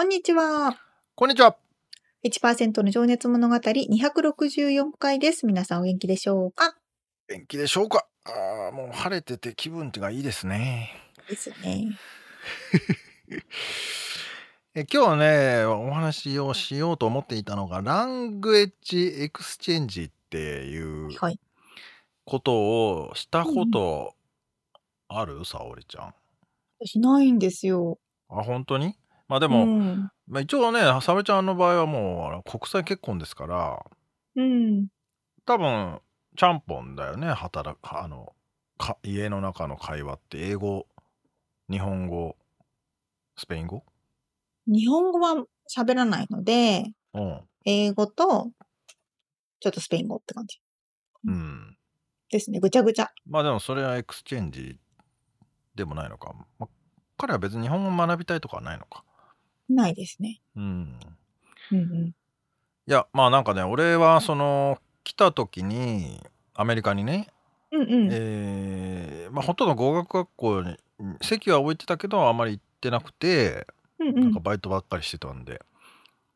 こんにちは。こんにちは。1%の情熱物語264回です。皆さんお元気でしょうか？元気でしょうか？ああ、もう晴れてて気分がいいですね。ですね。え今日はね、お話をしようと思っていたのが、 language exchange っていうことをしたことある、沙織ちゃん。私ないんですよ。あ、本当に？まあでも、うん。まあ、一応ね、沙織ちゃんの場合はもう国際結婚ですから、うん。多分、ちゃんぽんだよね、働く、あの、か家の中の会話って、英語、日本語、スペイン語？日本語は喋らないので、うん。英語と、ちょっとスペイン語って感じ。うん。ですね、ぐちゃぐちゃ。まあでもそれは exchange でもないのか。まあ、彼は別に日本語学びたいとかはないのか。ないですね。うん。うんうん。いや、まあなんかね、俺はその、来た時に、アメリカにね、うんうん。えーまあ、ほとんど語学学校に籍は置いてたけどあまり行ってなくて、うんうなんかバイトばっかりしてたんで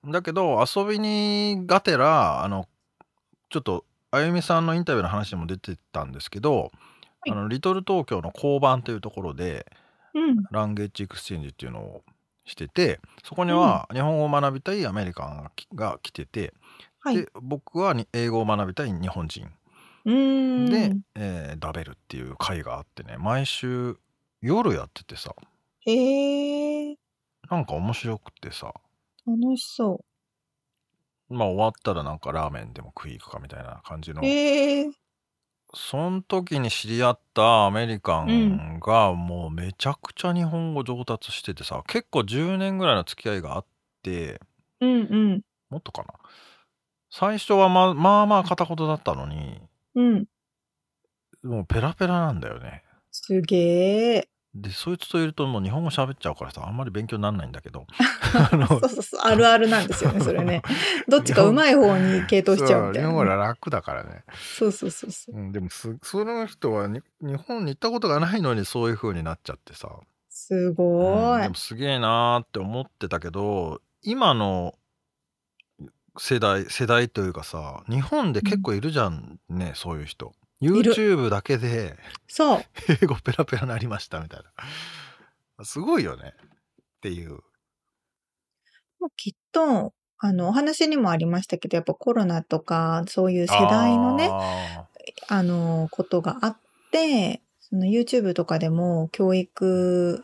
だけど遊びにがてらあのちょっとあゆみさんのインタビューの話にも出てたんですけど、はいあのリトル東京の交番というところでうん。 language exchange っていうのをしててそこには日本語を学びたいアメリカンが来てて、はい。で僕はに英語を学びたい日本人でん。、えー、食べるっていう会があってね毎週夜やっててさへえ、なんか面白くてさ楽しそまあ終わったらなんかラーメンでも食い行くかみたいな感じの。その時に知り合ったアメリカうん。ンがもうめちゃくちゃ日本語上達しててさ結構10年ぐらいの付き合いがあってうんうん。もっとかな最初はままあまあ片言だったのにうん。もうペラペラなんだよね。すげえ。でそいつといるともう日本語喋っちゃうからさあんまり勉強になんないんだけど そうそうそう、あるあるなんですよね、それね。どっちかうまい方に傾倒しちゃうみたいな、ね。日本語は楽だからね。そうそうそうそう。うん、でもすその人はに日本に行ったことがないのにそういう風になっちゃってさ、すごうん、い。でもすげえなーって思ってたけど今の世代世代というかさ日本で結構いるじゃんね、そういう人。YouTube だけでそう。英語ペラペラなりましたみたいな。すごいよねっていう。もうきっと、あの、お話にもありましたけど、やっぱコロナとか、そういう世代のね、ああの、ことがあって、その YouTube とかでも教育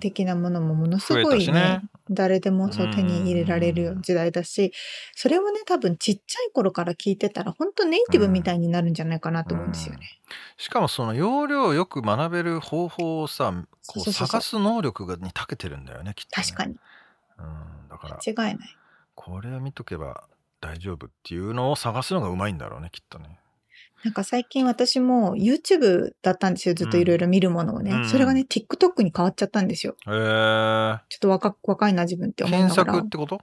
的なものもものすごいね、ね。誰でもうそう手に入れられるん時代だし、それをね、多分ちっちゃい頃から聞いてたら、本当ネイうティブみたいんになるんじゃないかなうと思うんですよんね。しかもその要領よく学べる方法をさこう。探す能力がに長けてるんだよねきっとね。確かに。うん、だから間違いない。これを見とけば大丈夫っていうのを探すのがうまいんだろうねきっとね。なんか最近私も YouTube だったんですよ。ずうっといろいん。ろ見るものをうね。それがね、ん。TikTok に変わっちゃったんですよ。へえ。ちょっと若若いな自分って思い検ながら。索ってこと？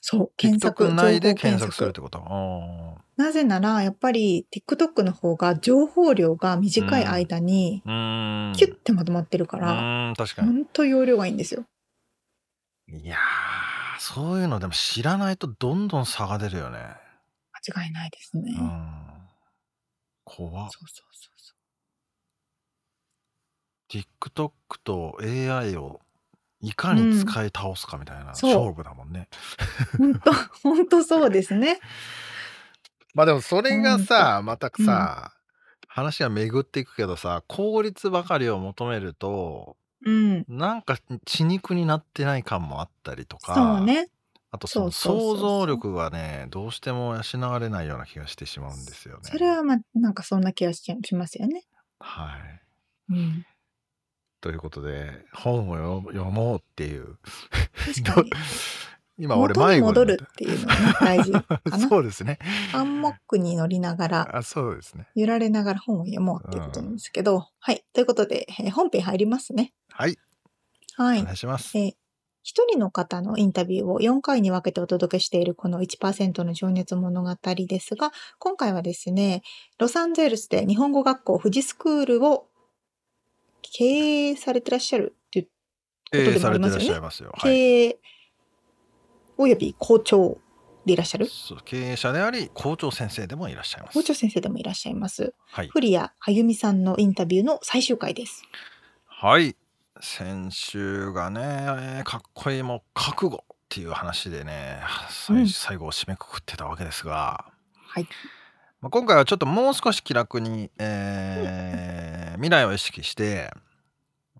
そう、検索、情内で報検検索するっ索。てこと？なぜなら、やっぱり TikTok の方が情報量がう短いん。間にキュッん。てまとまってるかうら、ーん、確かに。ほんと容量がいいんですよ。いやー、そういうのでも知らないとどんどん差が出るよね。間違いないですうね。ん。怖っ。そうそうそうそう。TikTok と AI をいかに使い倒すかみたいな勝負だもんね。本当 本当そうですね。まあでもそれがさ、またさ、話が巡っていくけどさ、効率ばかりを求めると、うん。なんか血肉になってない感もあったりとそうか、ね。あとその想像力がね、どうしても養われないような気がしてしまうんですよね。それはまあ、なんかそんな気がししますよね。はい。うん。ということで、本を読読もうっていう。今俺迷子戻るなっっていうのがね、大事かたな。そうですね。ハンモックに乗りながら、あ、そうですね。揺られながら本を読もうっていうことなんですけど、はい。ということで、えー本編入りますね。はい。はいお願。いします。えー一人の方のインタビューを4回に分けてお届けしているこの1%の情熱物語ですが、今回はですね、ロサンゼルスで日本語学校富士スクールを経営されてらっしゃるっていうことえでもありますよね。しゃいますよ。はい。経営および校長でいらっしゃる？そう経営者であり、校長先生でもいらっしゃいます。校長先生でもいらっしゃいます。はい。古谷あゆみさんのインタビューの最終回です。はい。先週がね、えーかっこいいもう覚悟っていう話でね、最うん。最後を締めくくってたわけですが、はい。まあ、今回はちょっともう少し気楽に、えー未来を意識して、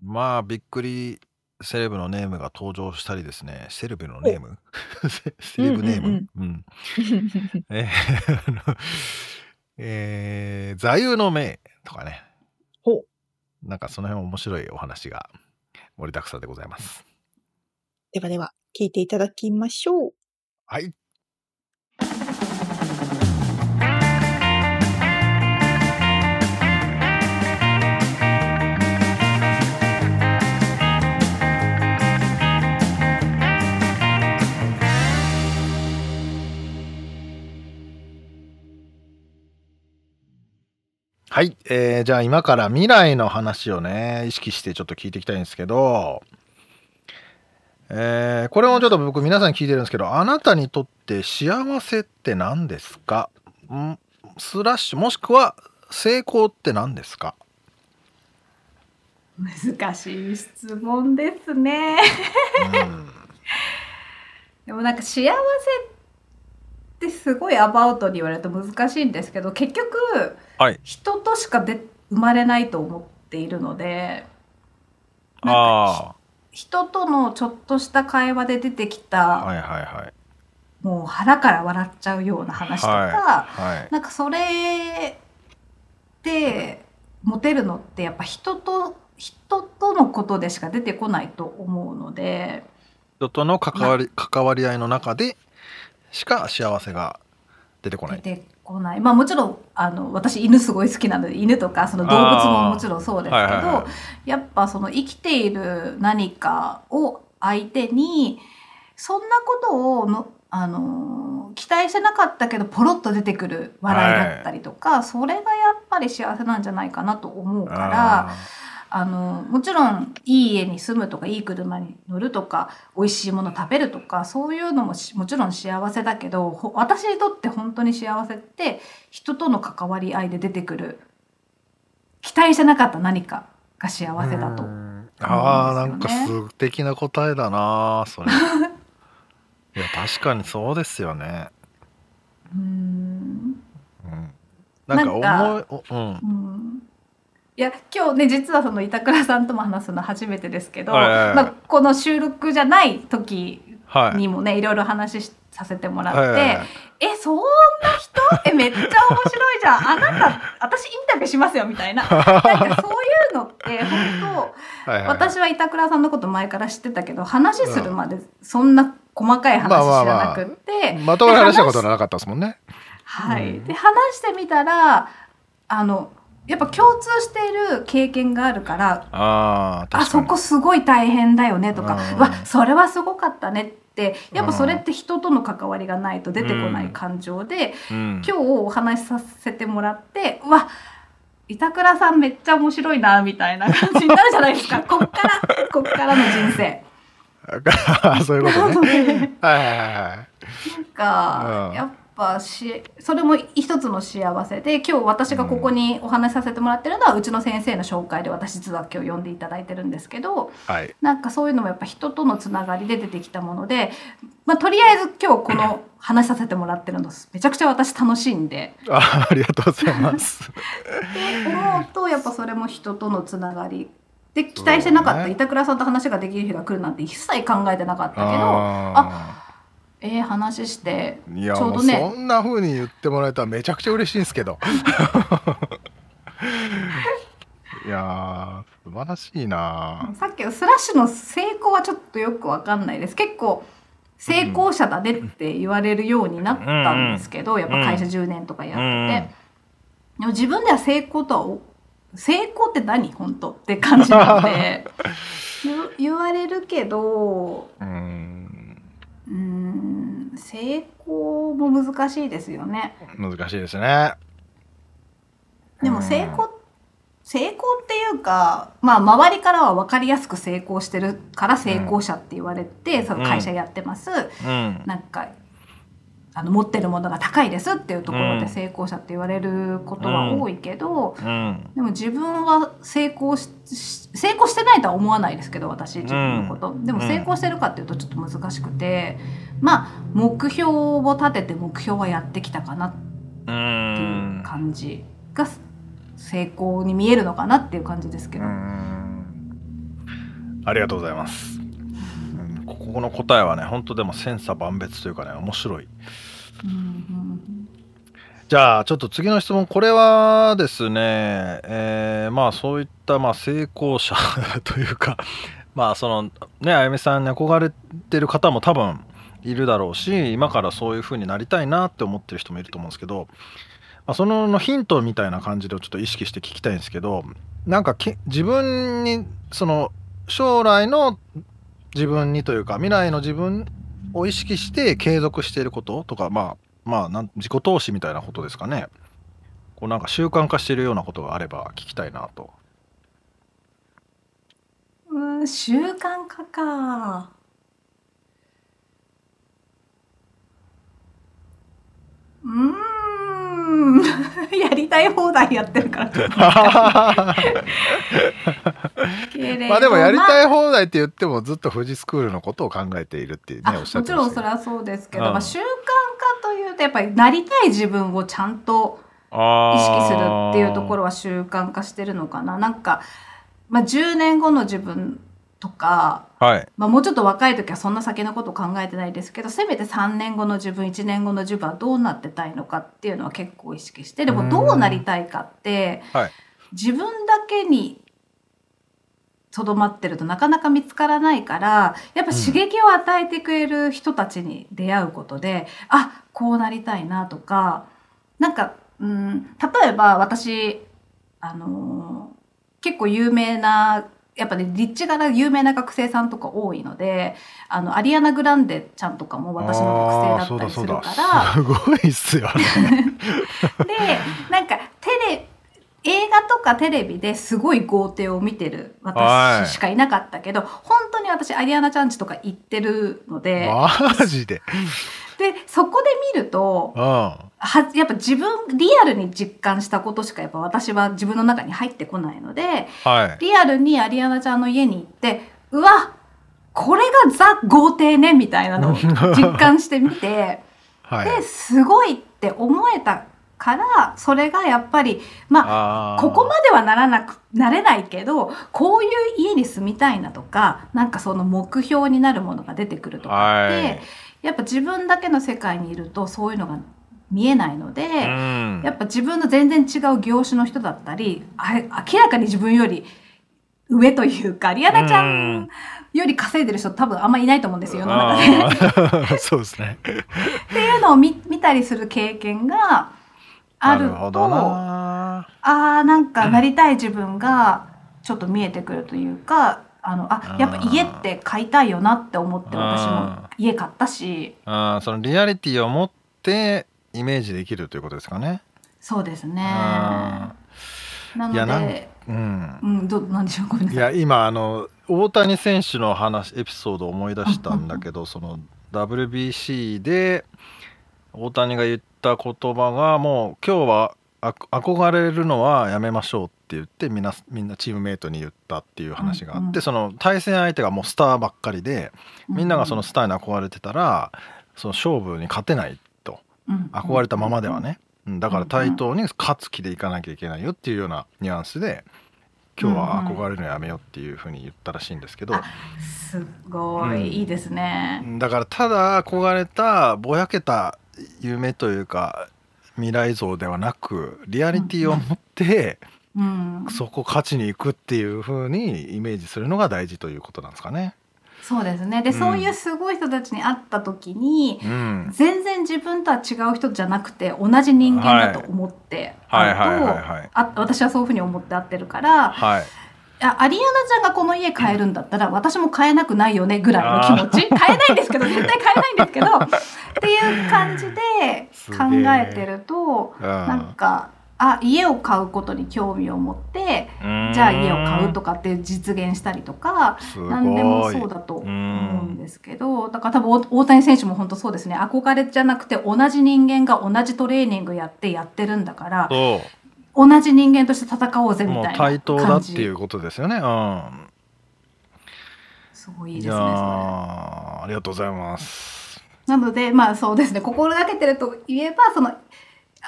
まあびっくりセレブのネームが登場したりですね、セレブのネーム？セ セレブネーム、うん えーえー座右の銘とかね、ほう。なんかその辺面白いお話が盛りだくさんでございます。ではでは、聞いていただきましょう。はい。はい、えーじゃあ今から未来の話をね意識してちょっと聞いていきたいんですけど、えーこれもちょっと僕皆さんに聞いてるんですけどあなたにとって幸せって何ですか？ん？スラッシュもしくは成功って何ですか？難しい質問ですね。うん。でもなんか幸せってすごいアバウトに言われると難しいんですけど結局はい。人としかで生まれないと思っているのでなんかあ人とのちょっとした会話で出てきあた、はいはいはい。もう腹から笑っちゃうような話とか、はいはい。なんかそれでモテるのってやっぱ人と人とのことでしか出てこないと思うので。人との関わり関わり合いの中でしか幸せが出てこない。出てこない。まあもちろんあの私犬すごい好きなので犬とかその動物ももちろんそうですけど、はいはいはやっぱその生きている何かを相手にそんなことをのあの期待してなかったけどポロッと出てくる笑いだったりとか、それがやっぱり幸せなんじゃないかなと思うから。ああのもちろんいい家に住むとかいい車に乗るとか美味しいもの食べるとかそういうのもしもちろん幸せだけどほ私にとって本当に幸せって人との関わり合いで出てくる期待してなかった何かが幸ーせだと。う。ん。あーなんか素敵な答えだなそれ。いや確かにそうですよね。うん。うん。なんか思いうん。うんいや今日ね実はその板倉さんとも話すの初めてですけど、はいはいはい。まあ、この収録じゃない時はい。にもねいろいろ話しさせてもらって、はいはいはいえそんな人？えめっちゃ面白いじゃん。あなた私インタビューしますよみたいな。なんかそういうのって本はいはい当私は板倉さんのこと前から知ってたけど話するまでそんな細かい話知らなくって、まともに話したことはなかったですもんねはい、うんで話してみたらあのやっぱ共通している経験があるからああそこすごい大変だよねとか、うんわそれはすごかったねってやっぱそれって人との関わりがないと出てこない感情で、うん。今日お話しさせてもらってうわ板倉さんめっちゃ面白いなみたいな感じになるじゃないですか。こっからこっからの人生。そういうことね。ねはいはいはいはい。なんか、うん。やっぱぱしそれも一つの幸せで今日私がここにお話しさせてもらってるのは、うん、うちの先生の紹介で私実は今日呼んでいただいてるんですけど、はい、なんかそういうのもやっぱ人とのつながりで出てきたもので、まあ、とりあえず今日この話させてもらってるのめちゃくちゃ私楽しいんで。あ ありがとうございます。って思うとやっぱそれも人とのつながりで期待してなかった、板倉さんと話ができる日が来るなんて一切考えてなかったけどあえー、話してちょうどね。そんなふうに言ってもらえたらめちゃくちゃ嬉しいんですけど。いや素晴らしいな。さっきのスラッシュの成功はちょっとよくわかんないです。結構成功者だねって言われるようになったんですけど、うん、やっぱ会社10年とかやってて、うん、でも自分では成功とは成功って何？本当って感じなので。言われるけどうん成功も難しいですよね。難しいですね。でも成功成功っていうか、まあ、周りからは分かりやすく成功してるから成功者って言われて、うん、その会社やってます、うん、なんかあの持ってるものが高いですっていうところで成功者って言われることは多いけど、うん、でも自分は成功し成功してないとは思わないですけど私自分のこと、うん、でも成功してるかっていうとちょっと難しくてまあ目標を立てて目標はやってきたかなっていう感じが成功に見えるのかなっていう感じですけど。ありがとうございます。ここの答えはね本当でも千差万別というかね面白い。じゃあちょっと次の質問これはですね、えー、まあそういったまあ成功者 というかまあそのねあゆみさんに憧れてる方も多分いるだろうし今からそういう風になりたいなって思ってる人もいると思うんですけど、まあ、そのヒントみたいな感じでちょっと意識して聞きたいんですけどなんか自分にその将来の自分にというか未来の自分を意識して継続していることとかまあまあなん自己投資みたいなことですかねこうなんか習慣化しているようなことがあれば聞きたいなと。うん習慣化か。うん やりたい放題やってるから。まあでもやりたい放題って言ってもずっと富士スクールのことを考えているっていうねおっしゃってもちろんそれはそうですけど、うん、まあ、習慣化というとやっぱりなりたい自分をちゃんと意識するっていうところは習慣化してるのかな。なんか、まあ、10年後の自分とか、はい、まあ、もうちょっと若い時はそんな先のこと考えてないですけどせめて3年後の自分1年後の自分はどうなってたいのかっていうのは結構意識してでもどうなりたいかって、はい、自分だけにとどまってるとなかなか見つからないからやっぱ刺激を与えてくれる人たちに出会うことで、うん、あこうなりたいなとかなんか、うん、例えば私あのー、結構有名なやっぱね立地柄有名な学生さんとか多いのであのアリアナ・グランデちゃんとかも私の学生だったりするから。すごいっすよねでなんかテレ映画とかテレビですごい豪邸を見てる私しかいなかったけど、本当に私アリアナちゃんちとか行ってるので。マジで？でそこで見るとはやっぱ自分リアルに実感したことしかやっぱ私は自分の中に入ってこないので、はい、リアルにアリアナちゃんの家に行ってうわこれがザ豪邸ねみたいなのを 実感してみて、はい、ですごいって思えたからそれがやっぱりまあここまではならなくなれないけどこういう家に住みたいなとかなんかその目標になるものが出てくるとかって、はい、やっぱ自分だけの世界にいるとそういうのが見えないので、うん、やっぱ自分の全然違う業種の人だったり明らかに自分より上というかリアナちゃんより稼いでる人多分あんまりいないと思うんですよ世の中で。そうですね。っていうのを見見たりする経験があるとああなんかなりたい自分がちょっと見えてくるというかあのあやっぱ家って買いたいよなって思って私も家買ったし。あそのリアリティを持ってイメージできるということですかね。そうですね。なのでうん、うん、どなんでしょう？ごめんなさい。いや今あの大谷選手の話エピソードを思い出したんだけど その WBC で大谷が言っった言葉がもう今日は憧れるのはやめましょうって言ってみんなみんなチームメイトに言ったっていう話があって、うんうん、その対戦相手がもうスターばっかりでみんながそのスターに憧れてたらその勝負に勝てないと、憧れたままではね、だから対等に勝つ気でいかなきゃいけないよっていうようなニュアンスで今日は憧れるのやめようっていうふうに言ったらしいんですけど、すごい、うん、いいですね。だからただ憧れたぼやけた夢というか未来像ではなくリアリティを持って、うん、そこ勝ちに行くっていうふうにイメージするのが大事ということなんですかね。そうですね。で、うん、そういうすごい人たちに会った時に、うん、全然自分とは違う人じゃなくて同じ人間だと思って会うと私はそういうふうに思って会ってるから、はい、アリアナちゃんがこの家買えるんだったら私も買えなくないよねぐらいの気持ち。買えないんですけど絶対買えないんですけどっていう感じで考えてるとなんかあ家を買うことに興味を持ってじゃあ家を買うとかって実現したりとか何でもそうだと思うんですけどだから多分大谷選手も本当そうですね。憧れじゃなくて同じ人間が同じトレーニングやってやってるんだから同じ人間として戦おうぜみたいな感じ。対等だっていうことですよね。うん。すごいですね。ありがとうございます。なのでまあそうですね。心がけてるといえばその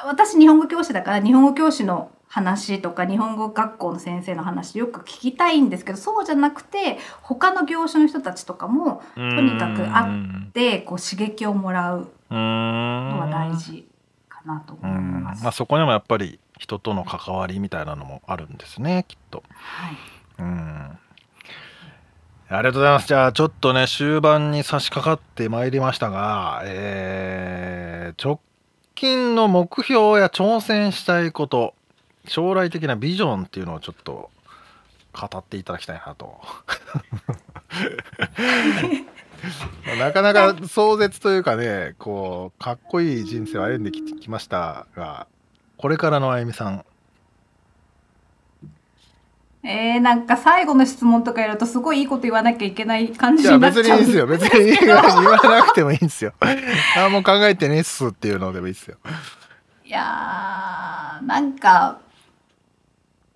私日本語教師だから日本語教師の話とか日本語学校の先生の話よく聞きたいんですけどそうじゃなくて他の業種の人たちとかもとにかく会ってこう刺激をもらうのは大事かなと思います。まあ、そこにもやっぱり人との関わりみたいなのもあるんですねきっと。はい、うんありがとうございます。じゃあちょっとね終盤に差し掛かってまいりましたが、えー、直近の目標や挑戦したいこと将来的なビジョンっていうのをちょっと語っていただきたいなと。なかなか壮絶というかねこうかっこいい人生を歩んできましたがこれからのあゆみさんえー、なんか最後の質問とかやるとすごいいいこと言わなきゃいけない感じになっちゃういや別にいいですよ。別に言わなくてもいいんですよ。あもう考えてねっすっていうのでもいいですよ。いやーなんか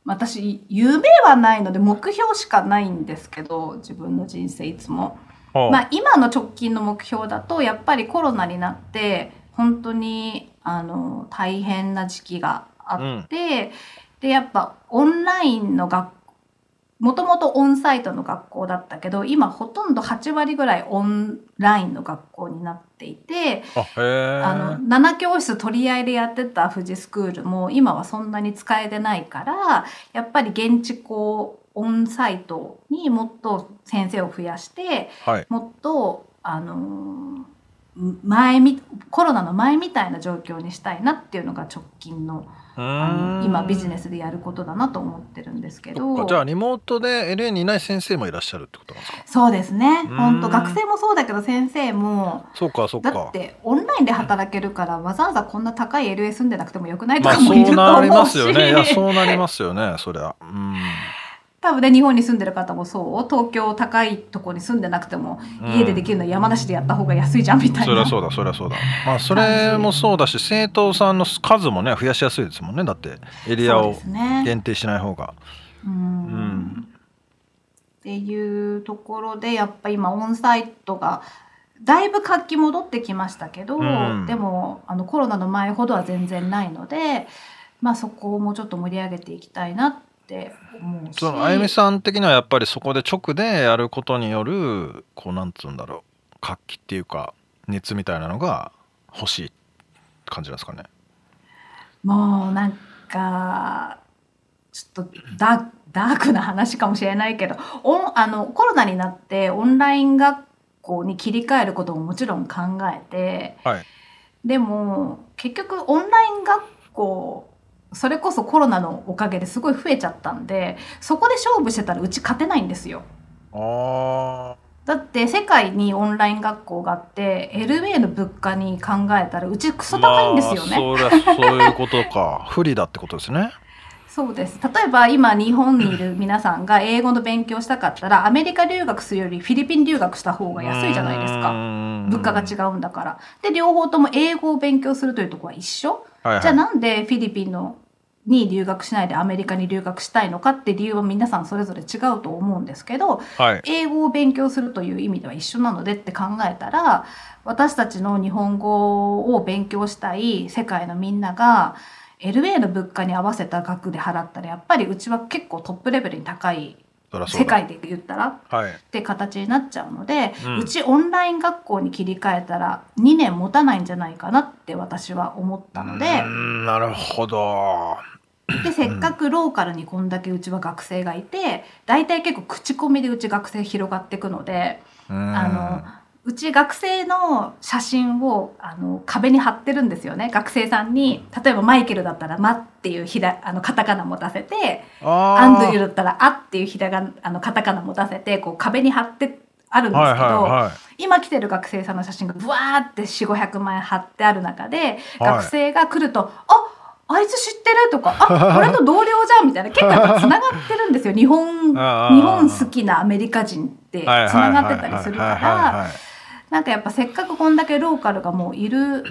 私夢はないので目標しかないんですけど自分の人生いつも。まあ、今の直近の目標だとやっぱりコロナになって本当にあの大変な時期があって、うん、でやっぱオンラインの学もともとオンサイトの学校だったけど今ほとんど8割ぐらいオンラインの学校になっていてあの7教室取り合いでやってた富士スクールも今はそんなに使えてないからやっぱり現地校オンサイトにもっと先生を増やして、はい、もっとあの前みコロナの前みたいな状況にしたいなっていうのが直近の。あの今ビジネスでやることだなと思ってるんですけど。じゃあリモートで LA にいない先生もいらっしゃるってことなんですか？そうですね。本当学生もそうだけど先生も。そうかそうか。だってオンラインで働けるからわざわざこんな高い LA 住んでなくてもよくないとかもいると思うし、まあ、そうなりますよね。いやそうなりますよね。そりゃ。うん多分ね日本に住んでる方もそう。東京高いとこに住んでなくても、家でできるのは山梨でやった方が安いじゃんみたいな、そりゃそうだそりゃそうだ。まあそれもそうだし生徒さんの数もね増やしやすいですもんね。だってエリアを限定しない方が。う、ね、ん。っていうところでやっぱ今オンサイトがだいぶ活気戻ってきましたけど、うん、でもあのコロナの前ほどは全然ないので、まあ、そこをもうちょっと盛り上げていきたいなっって思うし。そのあゆみさん的にはやっぱりそこで直でやることによるこうなんつうんだろう活気っていうか熱みたいなのが欲しい感じなんですかね？もうなんかちょっとダダークな話かもしれないけどおあのコロナになってオンライン学校に切り替えることももちろん考えて、はい、でも結局オンライン学校それこそコロナのおかげですごい増えちゃったんでそこで勝負してたらうち勝てないんですよ。だって世界にオンライン学校があって LA の物価に考えたらうちクソ高いんですよね。まあ、そそういうことか。不利だってことですね。そうです。例えば今日本にいる皆さんが英語の勉強したかったらアメリカ留学するよりフィリピン留学した方が安いじゃないですか。物価が違うんだから。で両方とも英語を勉強するというところは一緒、はいはい、じゃあなんでフィリピンのに留学しないでアメリカに留学したいのかって理由は皆さんそれぞれ違うと思うんですけど、はい、英語を勉強するという意味では一緒なのでって考えたら私たちの日本語を勉強したい世界のみんなが LA の物価に合わせた額で払ったらやっぱりうちは結構トップレベルに高い世界で言ったら、はい、って形になっちゃうので、うん、うちオンライン学校に切り替えたら2年持たないんじゃないかなって私は思ったので。なるほど。でせっかくローカルにこんだけうちは学生がいて大体結構口コミでうち学生広がっていくのであのうち学生の写真をあの壁に貼ってるんですよね。学生さんに例えばマイケルだったら「ま」っていうひらあのカタカナ持たせてアンドリューだったら「あ」っていうひらがあのカタカナ持たせてこう壁に貼ってあるんですけど、はいはいはい、今来てる学生さんの写真がブワーって4500枚貼ってある中で、学生が来ると「あっあいつ知ってるとか、あ、俺の同僚じゃんみたいな、結構つながってるんですよ。日本、日本好きなアメリカ人ってつながってたりするから、なんかやっぱせっかくこんだけローカルがもういる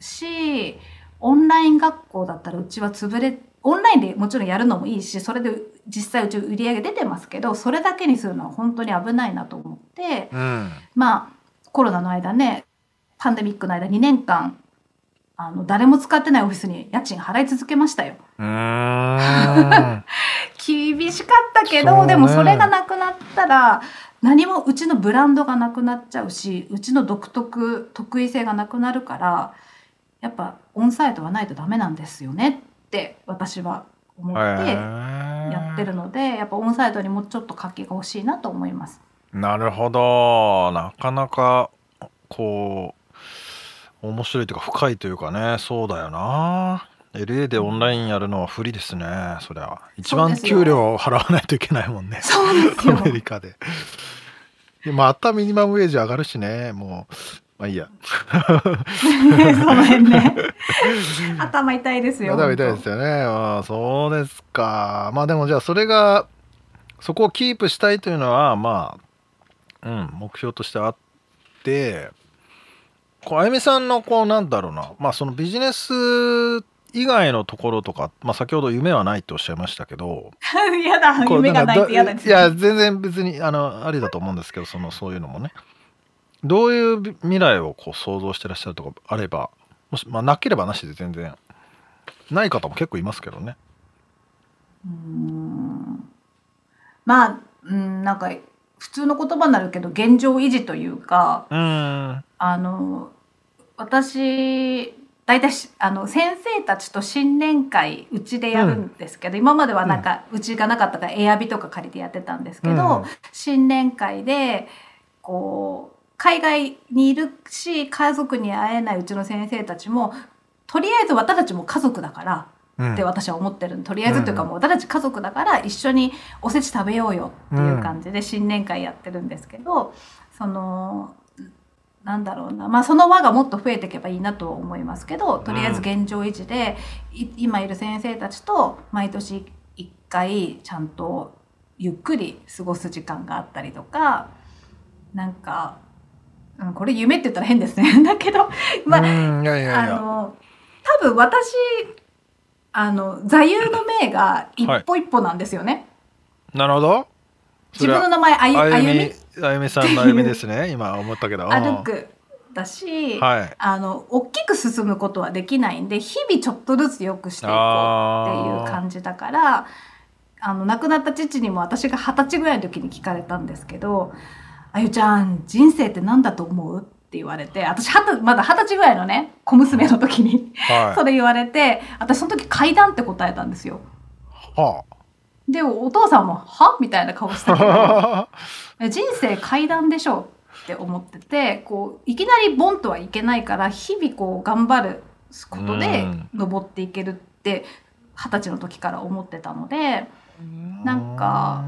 し、オンライン学校だったらうちは潰れ、オンラインでもちろんやるのもいいし、それで実際うち売り上げ出てますけど、それだけにするのは本当に危ないなと思って、うん、まあ、コロナの間ね、パンデミックの間2年間あの誰も使ってないオフィスに家賃払い続けましたよ。厳しかったけど、ね、でもそれがなくなったら何もうちのブランドがなくなっちゃうしうちの独特得意性がなくなるからやっぱオンサイトはないとダメなんですよねって私は思ってやってるのでやっぱオンサイトにもうちょっと活気が欲しいなと思います。なるほど。なかなかこう面白いというか深いというかね。そうだよな。LA でオンラインやるのは不利ですね。そりゃ。一番給料を払わないといけないもんね。そうですよ。アメリカででまたミニマムウェージ上がるしね。もうまあいいや。その辺ね。頭痛いですよ頭痛いですよね。ああそうですか。まあでもじゃあそれがそこをキープしたいというのはまあうん目標としてあってこうあゆみさんのこうなんだろうな。まあそのビジネス以外のところとか、まあ、先ほど夢はないっておっしゃいましたけど 嫌だ。夢がないって嫌だ。いや全然別にあのありだと思うんですけどそのそういうのもね。どういう未来をこう想像してらっしゃるとかあればもし、まあ、なければなしで全然ない方も結構いますけどね。うん。まあうんなんか普通の言葉になるけど現状維持というかあの私大体あの先生たちと新年会うちでやるんですけど、うん、今まではなんかうち、がなかったからエアビとか借りてやってたんですけど、うん、新年会でこう海外にいるし家族に会えないうちの先生たちもとりあえず私たちも家族だからって私は思ってる、うん、とりあえずというかもう私たち家族だから一緒におせち食べようよっていう感じで新年会やってるんですけど、そのなんだろうな。まあその輪がもっと増えていけばいいなと思いますけどとりあえず現状維持で、うん、今いる先生たちと毎年1回ちゃんとゆっくり過ごす時間があったりとかなんか、うん、これ夢って言ったら変ですね。だけどまああの多分私あの座右の銘が一歩一歩なんですよね。はい、なるほど。自分の名前あゆあゆみあゆみさんのあゆみですね。今思ったけど。歩くだし、はい、あの大きく進むことはできないんで日々ちょっとずつ良くしていこうっていう感じだからあの亡くなった父にも私が二十歳ぐらいの時に聞かれたんですけど「あゆちゃん人生って何だと思う?」って言われて、私はまだ二十歳ぐらいのね、小娘の時に、はい、それ言われて、私その時階段って答えたんですよ。はあ、で、お父さんも、は？みたいな顔したけど、人生階段でしょって思ってて、こう、いきなりボンとはいけないから、日々こう頑張ることで登っていけるって、二十歳の時から思ってたので、なんか、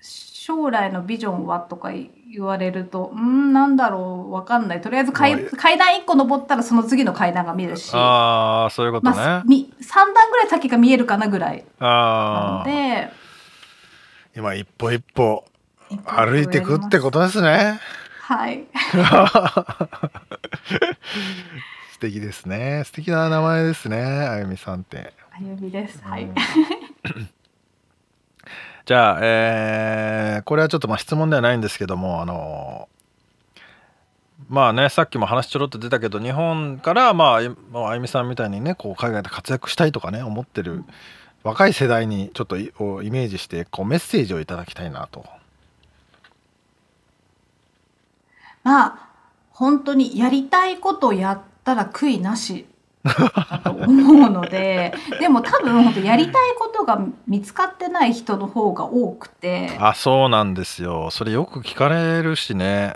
将来のビジョンはとか言言われると、うん、なんだろう、わかんない。とりあえず階階段1個登ったらその次の階段が見えるし。ああ、そういうことね。まあ、3段ぐらい先が見えるかなぐらい。なので。今一歩一歩歩いてくってことですね。はい。素敵ですね。素敵な名前ですね。あゆみさんって。あゆみです。はい。じゃあ、えー、これはちょっとまあ質問ではないんですけども、あのまあねさっきも話ちょろっと出たけど日本からまああゆみさんみたいにねこう海外で活躍したいとかね思ってる若い世代にちょっとイメージしてこうメッセージをいただきたいなと。まあ本当にやりたいことをやったら悔いなし。だと思うのででも多分本当やりたいことが見つかってない人の方が多くて。あそうなんですよ。それよく聞かれるしね。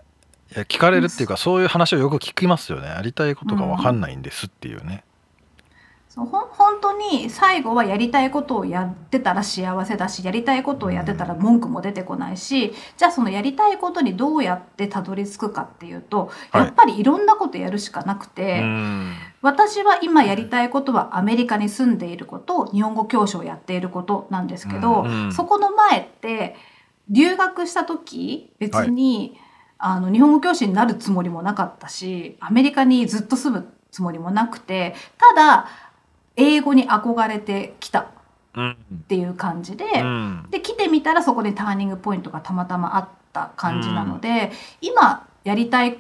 いや聞かれるっていうかそういう話をよく聞きますよね。やりたいことが分かんないんですっていうね。そうほ本当に最後はやりたいことをやってたら幸せだしやりたいことをやってたら文句も出てこないしじゃあそのやりたいことにどうやってたどり着くかっていうとやっぱりいろんなことやるしかなくて、はい、私は今やりたいことはアメリカに住んでいること日本語教師をやっていることなんですけど、そこの前って留学した時別に、はい、あの日本語教師になるつもりもなかったしアメリカにずっと住むつもりもなくてただ英語に憧れてきたっていう感じで、うん、で来てみたらそこでターニングポイントがたまたまあった感じなので、うん、今やりたい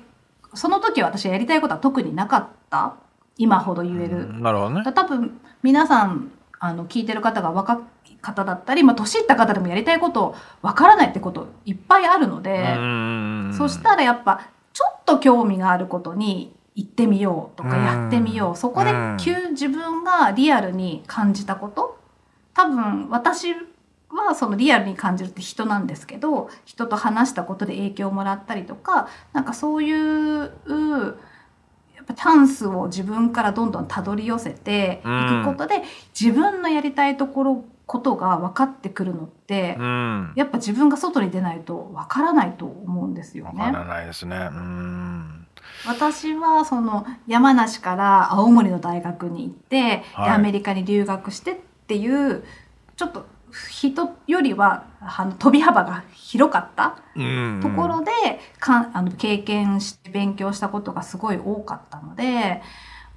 その時私やりたいことは特になかった？今ほど言える。うん、なるほどね。多分皆さんあの聞いてる方が若い方だったり、まあ、年いった方でもやりたいことわからないってこといっぱいあるのでそしたらやっぱちょっと興味があることに行ってみようとかやってみよう。そこで急自分がリアルに感じたこと？多分私はそのリアルに感じるって人なんですけど人と話したことで影響をもらったりとかなんかそういうやっぱチャンスを自分からどんどんたどり寄せていくことで、自分のやりたいところことが分かってくるのって、うん、やっぱ自分が外に出ないと分からないと思うんですよね。分からないですね。うん私はその山梨から青森の大学に行って、はい、アメリカに留学してっていうちょっと人よりはあの飛び幅が広かったところでかあの経験して勉強したことがすごい多かったので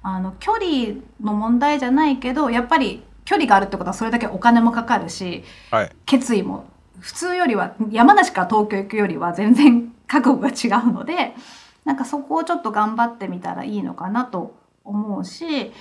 あの距離の問題じゃないけどやっぱり距離があるってことはそれだけお金もかかるし、はい、決意も普通よりは山梨から東京行くよりは全然覚悟が違うのでなんかそこをちょっと頑張ってみたらいいのかなと思うし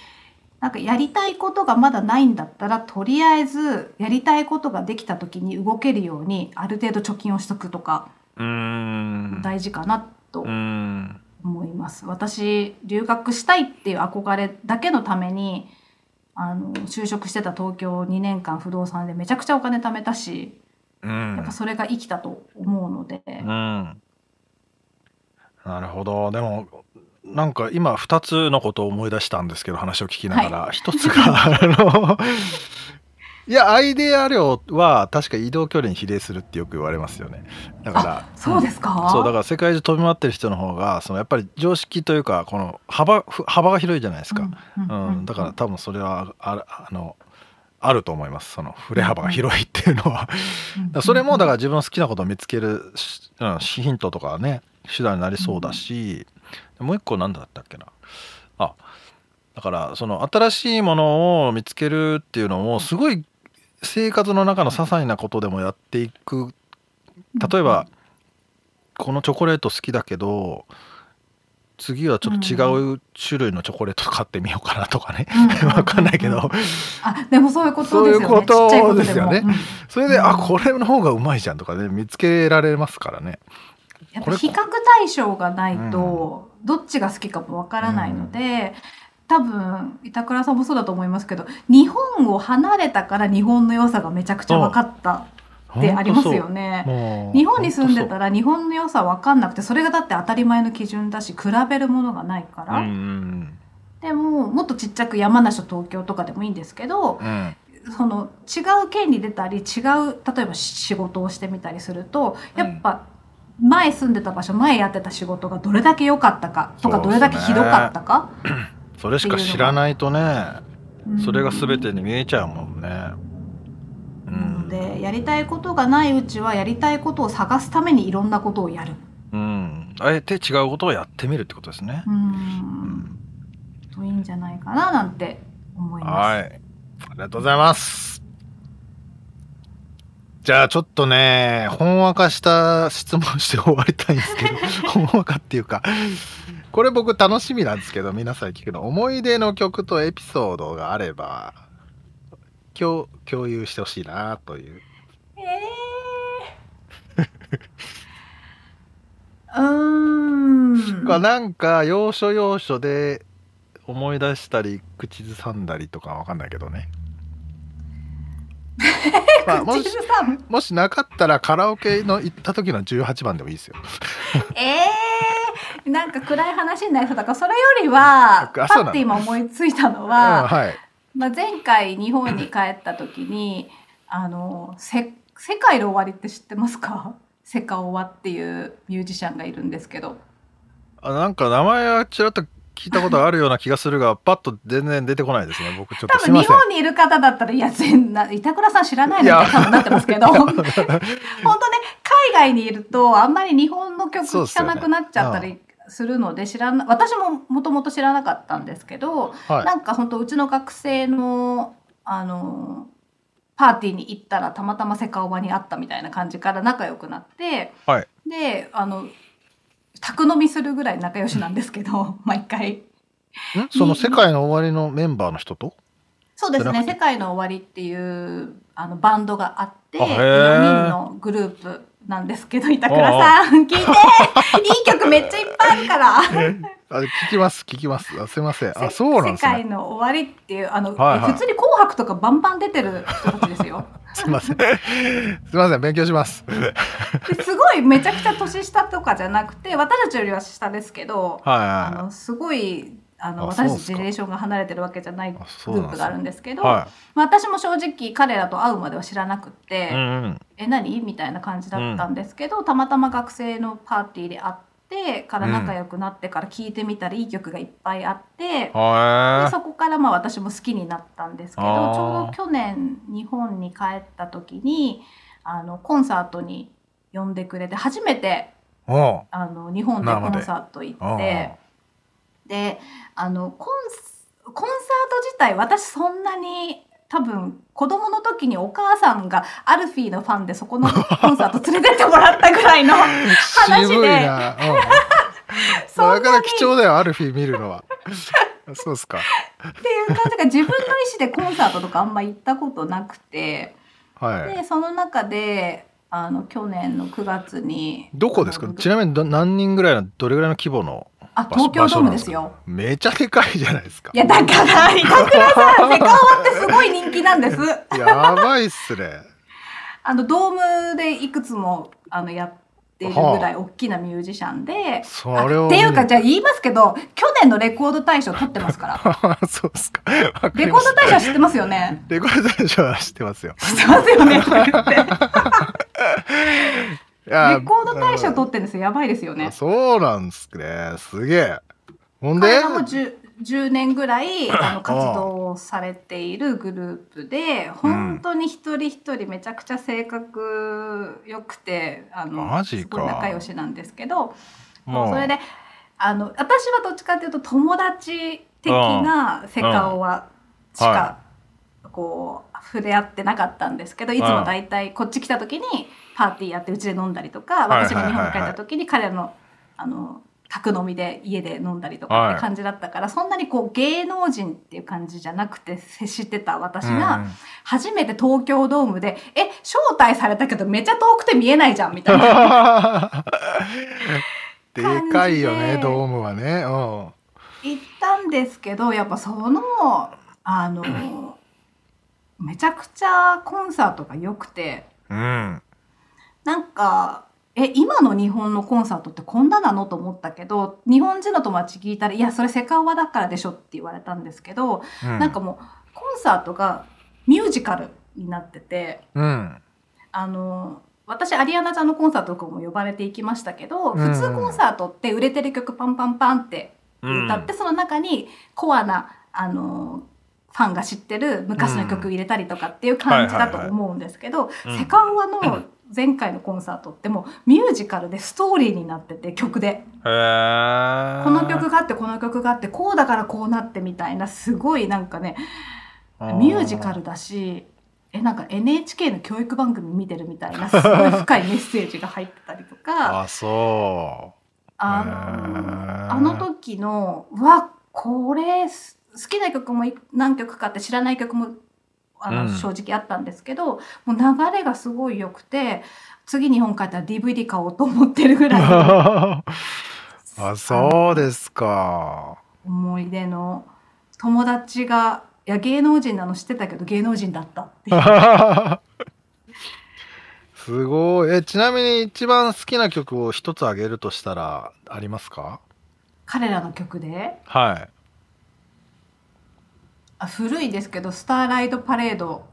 なんかやりたいことがまだないんだったらとりあえずやりたいことができた時に動けるようにある程度貯金をしとくとか大事かなと思います。私留学したいっていう憧れだけのためにあの就職してた東京2年間不動産でめちゃくちゃお金貯めたし、やっぱそれが生きたと思うので。うんなるほど。でも、なんか今2つのことを思い出したんですけど、話を聞きながら。はい、1つが、あの、いや、アイデア量は確か移動距離に比例するってよく言われますよね。だから、そうですか、うん、そう、だから世界中飛び回ってる人の方が、そのやっぱり常識というか、この幅、幅が広いじゃないですか。うん、うん、だから多分それは、ああの、あると思いますその振れ幅が広いっていうのはそれもだから自分の好きなことを見つける、うん、ヒントとかね手段になりそうだし、うん、もう一個何だったっけな。あだからその新しいものを見つけるっていうのもすごい生活の中の些細なことでもやっていく。例えば、このチョコレート好きだけど次はちょっと違う種類のチョコレート買ってみようかなとかね、わかんないけど、あでもそういうことですよね。そういうことですよね、それで、あこれの方がうまいじゃんとかね見つけられますからねやっぱ比較対象がないと、どっちが好きかもわからないので、多分板倉さんもそうだと思いますけど日本を離れたから日本の良さがめちゃくちゃ分かったってありますよね。日本に住んでたら日本の良さ分かんなくてそれがだって当たり前の基準だし比べるものがないから。でももっとちっちゃく山梨と東京とかでもいいんですけど、うん、その違う県に出たり違う例えば仕事をしてみたりするとやっぱ前住んでた場所前やってた仕事がどれだけ良かったかとかどれだけひどかったか？それしか知らないとねそれが全てに見えちゃうもんね。うん、でやりたいことがないうちはやりたいことを探すためにいろんなことをやる。うん、あえて違うことをやってみるってことですね。うん、うん、といいんじゃないかななんて思います。はい、ありがとうございます。じゃあちょっとね、ほんわかした質問して終わりたいんですけど、ほんわかっていうか、これ僕楽しみなんですけど、皆さん聞くの、思い出の曲とエピソードがあれば、共共有してほしいなという。えー、うーん。なんか、要所要所で思い出したり、口ずさんだりとかわかんないけどね。まあ、もしもしなかったらカラオケの行った時の18番でもいいですよ。え えー、なんか暗い話になりそうだからそれよりはパッて今思いついたのは、うんはい、まあ、前回日本に帰った時にあのせ「世界の終わり」って知ってますか？セカオワっていうミュージシャンがいるんですけど。あなんか名前はちらっと聞いたことあるような気がするが、パッと全然出てこないですね。僕ちょっと多分日本にいる方だったら、いや、全な、板倉さん知らないのみたいなってますけど、本当ね、海外にいると、あんまり日本の曲聴かなくなっちゃったりするので、知らな、私ももともと知らなかったんですけど、はい、なんか本当うちの学生の、あの、パーティーに行ったらたまたまセカオバに会ったみたいな感じから仲良くなって、はい、で、あの、宅飲みするぐらい仲良しなんですけど、毎回。その世界の終わりのメンバーの人と？そうですね。世界の終わりっていうあのバンドがあって、4人のグループなんですけど、板倉さん、聞いていい曲めっちゃいっぱいあるから。あ聞きます、聞きます。あすいません。あ、そうなんですね。世界の終わりっていう、あの、はいはい、普通に紅白とかバンバン出てる人たちですよ。すみません。すみません、勉強します。すごいめちゃくちゃ年下とかじゃなくて、私たちよりは下ですけど、はいはい、あのすごいあの私たちジェネレーションが離れてるわけじゃないグループがあるんですけど、はい、私も正直彼らと会うまでは知らなくて「うんうん、え何?」みたいな感じだったんですけど、うん、たまたま学生のパーティーで会ってから仲良くなってから聴いてみたらいい曲がいっぱいあって、うん、でそこからまあ私も好きになったんですけどちょうど去年日本に帰った時にあのコンサートに呼んでくれて初めてあの日本でコンサート行って。であのコンコンサート自体私そんなに多分子供の時にお母さんがアルフィーのファンでそこの コンサート連れてってもらったぐらいの話で。うん、だから貴重だよアルフィー見るのは。そうですか。っていう感じが自分の意思でコンサートとかあんま行ったことなくて、はい、でその中であの去年の9月にどこですか？ちなみに何人ぐらいのどれぐらいの規模のあ、東京ドームですよ。めちゃでかいじゃないですか。いや、だから、板倉さん、セカオワってすごい人気なんです。やばいっすね。あの、ドームでいくつも、あの、やってるぐらい大きなミュージシャンで。それを。っていうか、じゃあ言いますけど、去年のレコード大賞取ってますから。そうですか。レコード大賞知ってますよね？レコード大賞は知ってますよ。知ってますよね。レコード大賞取ってるんですよ。やばいですよね。そうなんですね。すげえ。ほんで？彼らも 10, 10年ぐらい あの活動されているグループで、本当に一人一人めちゃくちゃ性格良くて、あの、マジか仲良しなんですけど、それで、あの、私はどっちかというと友達的なセカオワしか、こう、触れ合ってなかったんですけど、いつも大体こっち来た時に、パーティーやってうちで飲んだりとか私が日本に帰った時に彼らのあの宅飲みで家で飲んだりとかって感じだったから、はい、そんなにこう芸能人っていう感じじゃなくて接してた私が、初めて東京ドームで「え招待されたけどめっちゃ遠くて見えないじゃん」みたいな。でかいよねドームはね。行ったんですけどやっぱそのあのめちゃくちゃコンサートが良くて。うん。なんかえ今の日本のコンサートってこんななのと思ったけど日本人の友達聞いたら「いやそれセカオワだからでしょ」って言われたんですけど、うん、なんかもうコンサートがミュージカルになってて、うん、あの私アリアナちゃんのコンサートとかも呼ばれていきましたけど、普通コンサートって売れてる曲パンパンパンって歌って、その中にコアなあのファンが知ってる昔の曲入れたりとかっていう感じだと思うんですけど、セカオワの前回のコンサートってもうミュージカルでストーリーになってて曲で。この曲があってこの曲があってこうだからこうなってみたいなすごいなんかねミュージカルだしえなんか NHK の教育番組見てるみたいなすごい深いメッセージが入ってたりとか。あそう。あのあの時のうわこれ好きな曲も何曲かって知らない曲もあの、正直あったんですけどもう流れがすごい良くて次日本帰ったら DVD 買おうと思ってるぐらい あそうですか。思い出の友達がいや芸能人なの知ってたけど芸能人だったっていう。すごい。えちなみに一番好きな曲を一つあげるとしたらありますか？彼らの曲で？はいあ古いですけど、スターライドパレード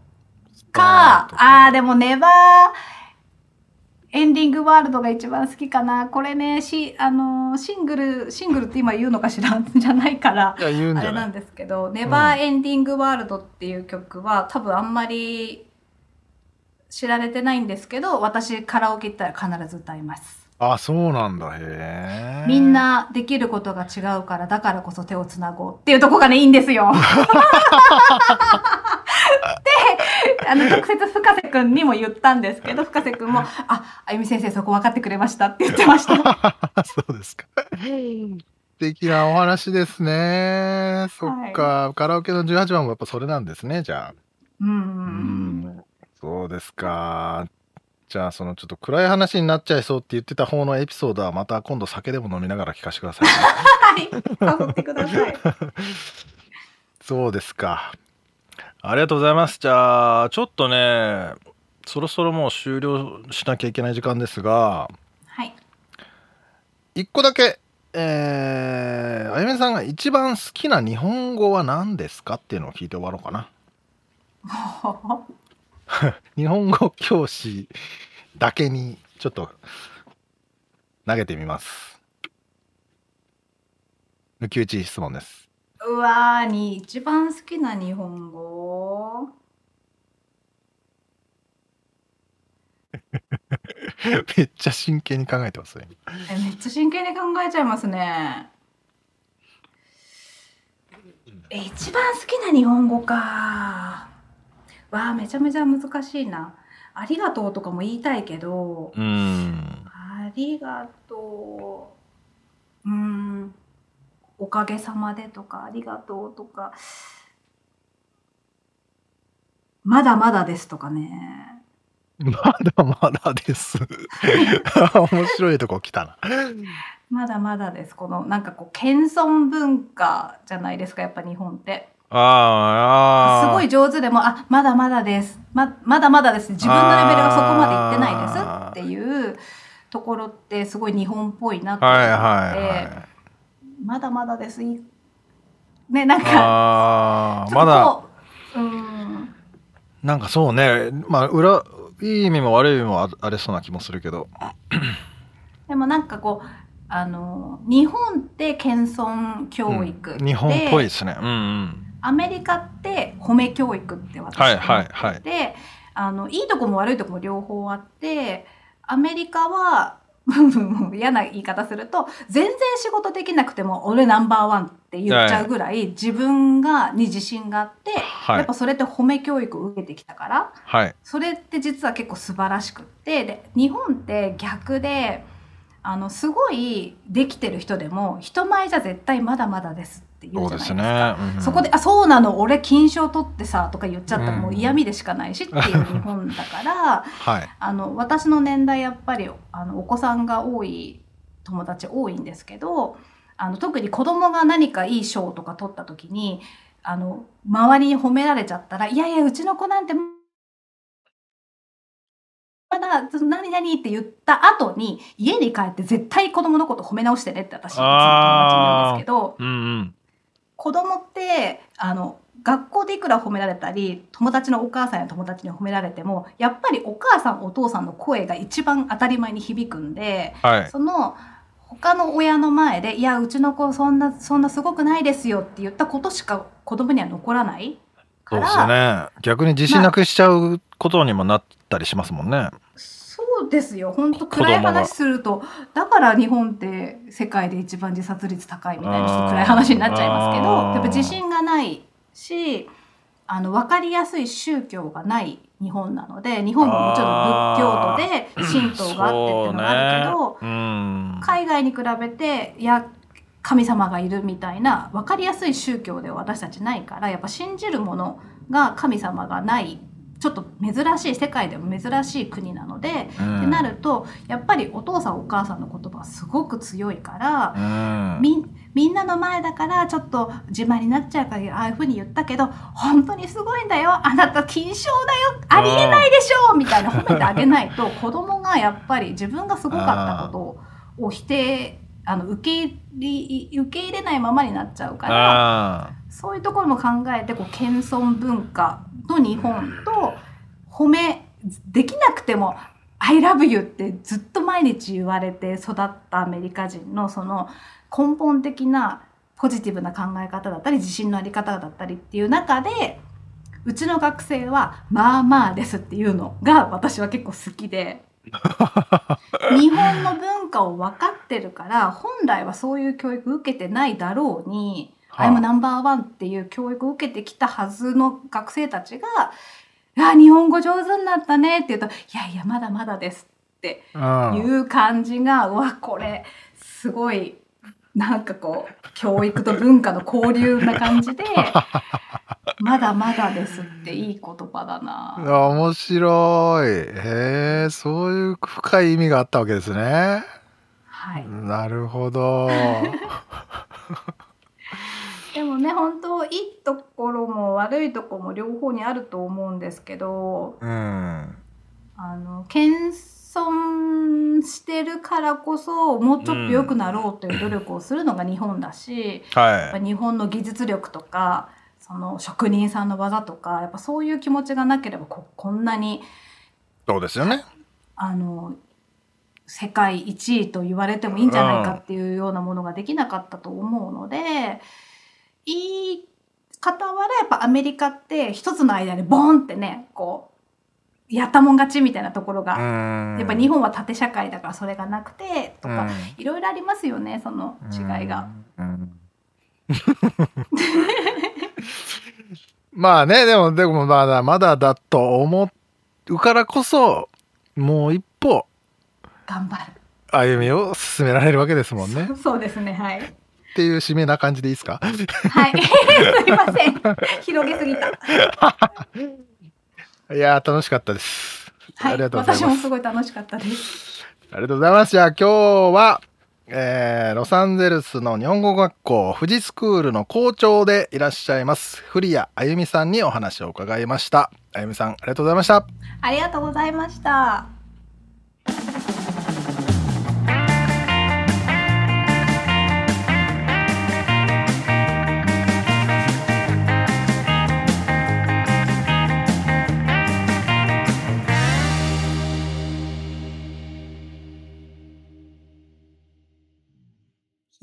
か、ああ、でもネバーエンディングワールドが一番好きかな。これね、し、あのー、シングル、シングルって今言うのかしら？じゃないから、あれなんですけど、ネバーエンディングワールドっていう曲は、多分あんまり知られてないんですけど、私カラオケ行ったら必ず歌います。あ、そうなんだ。へみんなできることが違うから、だからこそ手をつなごうっていうとこがね、いいんですよ。で、あの、直接深瀬くんにも言ったんですけど、深瀬くんも、あ、あゆみ先生そこ分かってくれましたって言ってました。そうですか。素敵なお話ですね。そっか、はい、カラオケの18番もやっぱそれなんですね、じゃあ。うん。うんそうですか。じゃあ、そのちょっと暗い話になっちゃいそうって言ってた方のエピソードはまた今度酒でも飲みながら聞かせてください、ね。はい。ってください。そうですか。ありがとうございます。じゃあ、ちょっとね、そろそろもう終了しなきゃいけない時間ですが、はい。一個だけ、えー、あゆめさんが一番好きな日本語は何ですかっていうのを聞いて終わろうかな。日本語教師だけにちょっと投げてみます。抜き打ち質問です。うわーに一番好きな日本語？めっちゃ真剣に考えてますね。えめっちゃ真剣に考えちゃいますね。え一番好きな日本語か。わあめちゃめちゃ難しいな。ありがとうとかも言いたいけど、うん。ありがとう。うん。おかげさまでとか、ありがとうとか、まだまだですとかね。まだまだです。面白いとこ来たな。まだまだです。このなんかこう謙遜文化じゃないですか、やっぱ日本って。ああすごい上手でも、あ、まだまだです。ま、まだまだです。自分のレベルがそこまでいってないですっていうところってすごい日本っぽいなと思って、はいはいはい、まだまだです。ね、なんか、まだ、うん、なんかそうね、まあ、裏、いい意味も悪い意味もあれそうな気もするけど。でもなんかこう、あの、日本って謙遜教育、うん、日本っぽいですね。うんうんアメリカって褒め教育って私は思ってて、はいはい。はい、あのいいとこも悪いとこも両方あってアメリカは 嫌な言い方すると全然仕事できなくても俺ナンバーワンって言っちゃうぐらい自分がに自信があって、はい、やっぱそれって褒め教育を受けてきたから、はい、それって実は結構素晴らしくってで日本って逆であのすごいできてる人でも人前じゃ絶対まだまだですって言うじゃないですか。そ、ね。うん、そこで、あ、そうなの、俺金賞取ってさ、とか言っちゃったらもう嫌味でしかないしっていう日本だから、はい、あの、私の年代やっぱり、あの、お子さんが多い友達多いんですけど、あの、特に子供が何かいい賞とか取った時に、あの、周りに褒められちゃったら、いやいや、うちの子なんてまだ、何々って言った後に、家に帰って絶対子供のこと褒め直してねって私、いつも友達に言うんですけど、うんうん、子供ってあの学校でいくら褒められたり友達のお母さんや友達に褒められてもやっぱりお母さんお父さんの声が一番当たり前に響くんで、はい。その他の親の前で「いやうちの子そんなそんなすごくないですよ」って言ったことしか子供には残らないそうですよね。逆に自信なくしちゃうことにもなったりしますもんね。そうですよ。本当暗い話すると。だから日本って世界で一番自殺率高いみたいなちょっと暗い話になっちゃいますけどやっぱ自信がないしあの分かりやすい宗教がない日本なので日本ももちろん仏教徒で神道があってっていうのがあるけど、ね、海外に比べていや神様がいるみたいな分かりやすい宗教では私たちないからやっぱ信じるものが神様がないちょっと珍しい世界でも珍しい国なので、うん、ってなるとやっぱりお父さんお母さんの言葉はすごく強いから、うん、みみんなの前だからちょっと自慢になっちゃうからああいうふうに言ったけど本当にすごいんだよ。あなた金賞だよ。ありえないでしょ。みたいな褒めてあげないと子供がやっぱり自分がすごかったことを否定あの受け入れ受け入れないままになっちゃうからそういうところも考えてこう謙遜文化と日本と褒めできなくても「I love you」ってずっと毎日言われて育ったアメリカ人のその根本的なポジティブな考え方だったり自信のあり方だったりっていう中でうちの学生は「まあまあです」っていうのが私は結構好きで。日本の文化を分かってるから本来はそういう教育受けてないだろうに「I'm number one」っていう教育を受けてきたはずの学生たちが「あ日本語上手になったね」って言うと「いやいやまだまだです」っていう感じがうわこれすごいなんかこう教育と文化の交流な感じで まだまだですっていい言葉だな。面白い。へえ、そういう深い意味があったわけですね。はい。なるほど。でもね本当いいところも悪いところも両方にあると思うんですけど、うん、あの謙遜してるからこそもうちょっと良くなろうという努力をするのが日本だし、うんはい、日本の技術力とかその職人さんの技とかやっぱそういう気持ちがなければここんなにそうですよねあの世界一位と言われてもいいんじゃないかっていうようなものができなかったと思うので。言い方はやっぱアメリカって一つの間でボンってねこうやったもん勝ちみたいなところがやっぱ日本は縦社会だからそれがなくてとかいろいろありますよねその違いが。まあねでもでもまだまだだと思うからこそもう一歩頑張る歩みを進められるわけですもんね。そうですねはいっていう締めな感じでいいですか？はい。すいません。広げすぎた。いや楽しかったです。はい、ありがとうございます。私もすごい楽しかったです。ありがとうございます。じゃあ今日は、えー、ロサンゼルスの日本語学校富士スクールの校長でいらっしゃいます古谷あゆみさんにお話を伺いました。あゆみさんありがとうございました。ありがとうございました。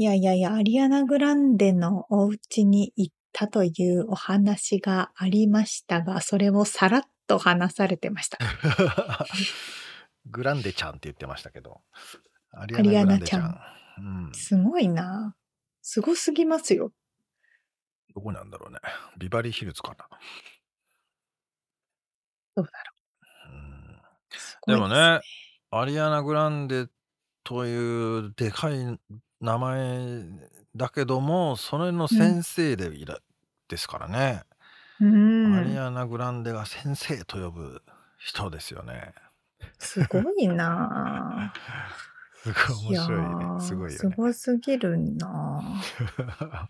いやいやいや、アリアナ・グランデのお家に行ったというお話がありましたが、それをさらっと話されてました。グランデちゃんって言ってましたけど。アリアナちゃん。うん、すごいな。すごすぎますよ。どこなんだろうね。ビバリーヒルズかな。どうだろう。うん、でもね、アリアナ・グランデというでかい名前だけども、それの先生でいらですからね。うマリアナ・グランデが先生と呼ぶ人ですよね。すごいな すごい面白いね。すごいよすごすぎるな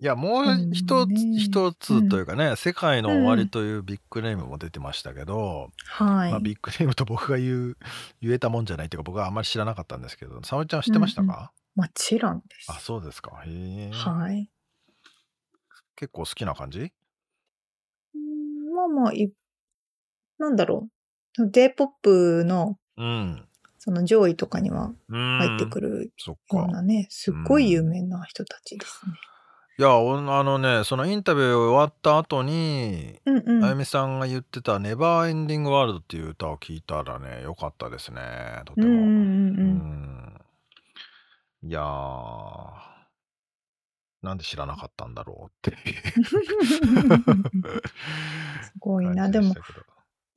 いや、もう一つ、一つというかね、世界の終わりというビッグネームも出てましたけど、はまあ、ビッグネームと僕が言う、言えたもんじゃないっていうか、僕はあんまり知らなかったんですけど、沙織ちゃん知ってましたか？もちろんです。あ、そうですか。へえ。はい。結構好きな感じ？うんまあまあ、いなんだろう。J-POP のうん。その上位とかにはうん。入ってくるようか。なね、すっごい有名な人たちですね。いや、おあのね、そのインタビュー終わった後に、うんうん。あゆみさんが言ってた「ネバーエンディングワールド」っていう歌を聞いたらね、良かったですね。とても。うんうんうんうんうんいやー、なんで知らなかったんだろうって すごいな。でも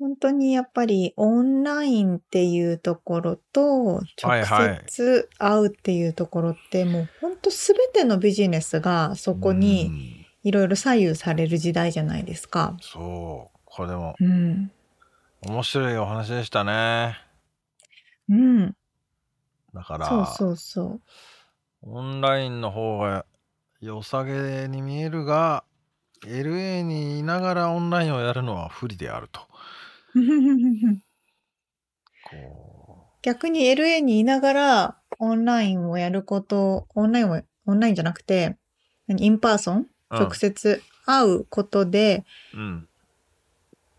本当にやっぱりオンラインっていうところとはい直はい接会うっていうところってもう本当すべてのビジネスがそこうにんいろいろ左右される時代じゃないですか。そう、これでもうん。面白いお話でしたね。うん。だから、そうそうそう。オンラインの方が良さげに見えるが、LA にいながらオンラインをやるのは不利であると。こ 逆に LA にいながらオンラインをやること、オンラインを、オンラインじゃなくて、何 in person う、うん直接会うことで、うん、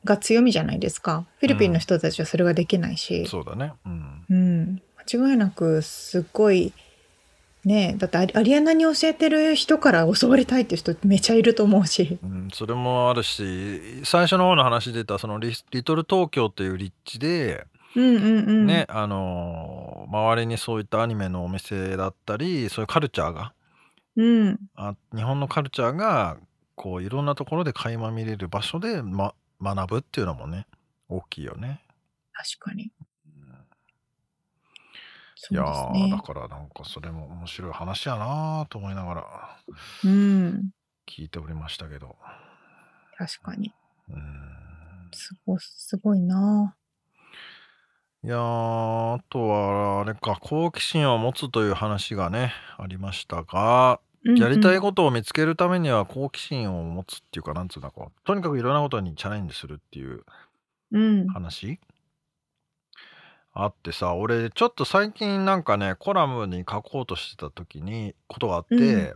が強みじゃないですか。フィリピンの人たちはそれができないし。そうだね。うん。うん。間違いなく、すっごい、ねだってアリアナに教えてる人から教わりたいっていう人めちゃいると思うし。うん、それもあるし最初の方の話で出たそのリリトル東京っていう立地で、うんうんうん。ねあのー周りにそういったアニメのお店だったりそういうカルチャーがうん。あ日本のカルチャーがこういろんなところで垣間見れる場所で、ま、学ぶっていうのもね大きいよね。確かに。いうやだ。からなんかそれも面白い話やなと思いながらうん。聞いておりましたけど。確かに。うんすごすごいないやーあとはあれか好奇心を持つという話がねありましたが、やりたいこことを見つけるためには好奇心を持つっていうかなんつうんだこうとにかくいろんなことにチャレンジするっていうと。うん。話あってさ俺ちょっと最近なんかねコラムに書こうとしてた時にことがあって、うん。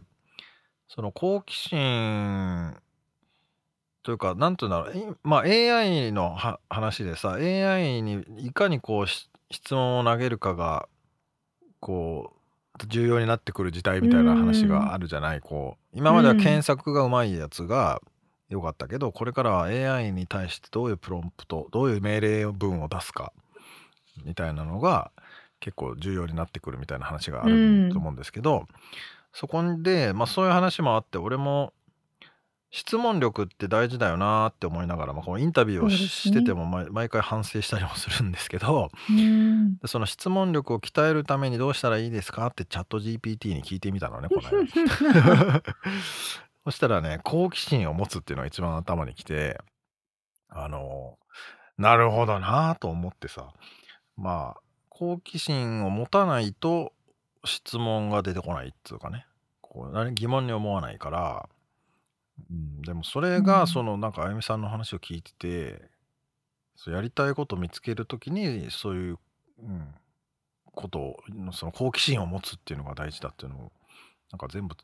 その好奇心というかなんていうんだろういまあ AI のは話でさ AI にいかにこうし質問を投げるかがこう重要になってくる時代みたいな話があるじゃない、こう。今までは検索がうまいやつが良かったけどこれからは AI に対してどういうプロンプトどういう命令文を出すかみたいなのが結構重要になってくるみたいな話があると思うんですけど、そこで、まあ、そういう話もあって俺も質問力って大事だよなって思いながら、まあ、このインタビューをし,、てても毎毎回反省したりもするんですけどうん。でその質問力を鍛えるためにどうしたらいいですか？ってチャット GPT に聞いてみたのねこの間。そしたらね好奇心を持つっていうのが一番頭にきてあのなるほどなと思ってさまあ好奇心を持たないと質問が出てこないっていうかね。こう何疑問に思わないから、うん、でもそれが、うん。そのなんかあゆみさんの話を聞いててそうやりたいことを見つけるときにそういう、うん、ことをその好奇心を持つっていうのが大事だっていうのをなんか全部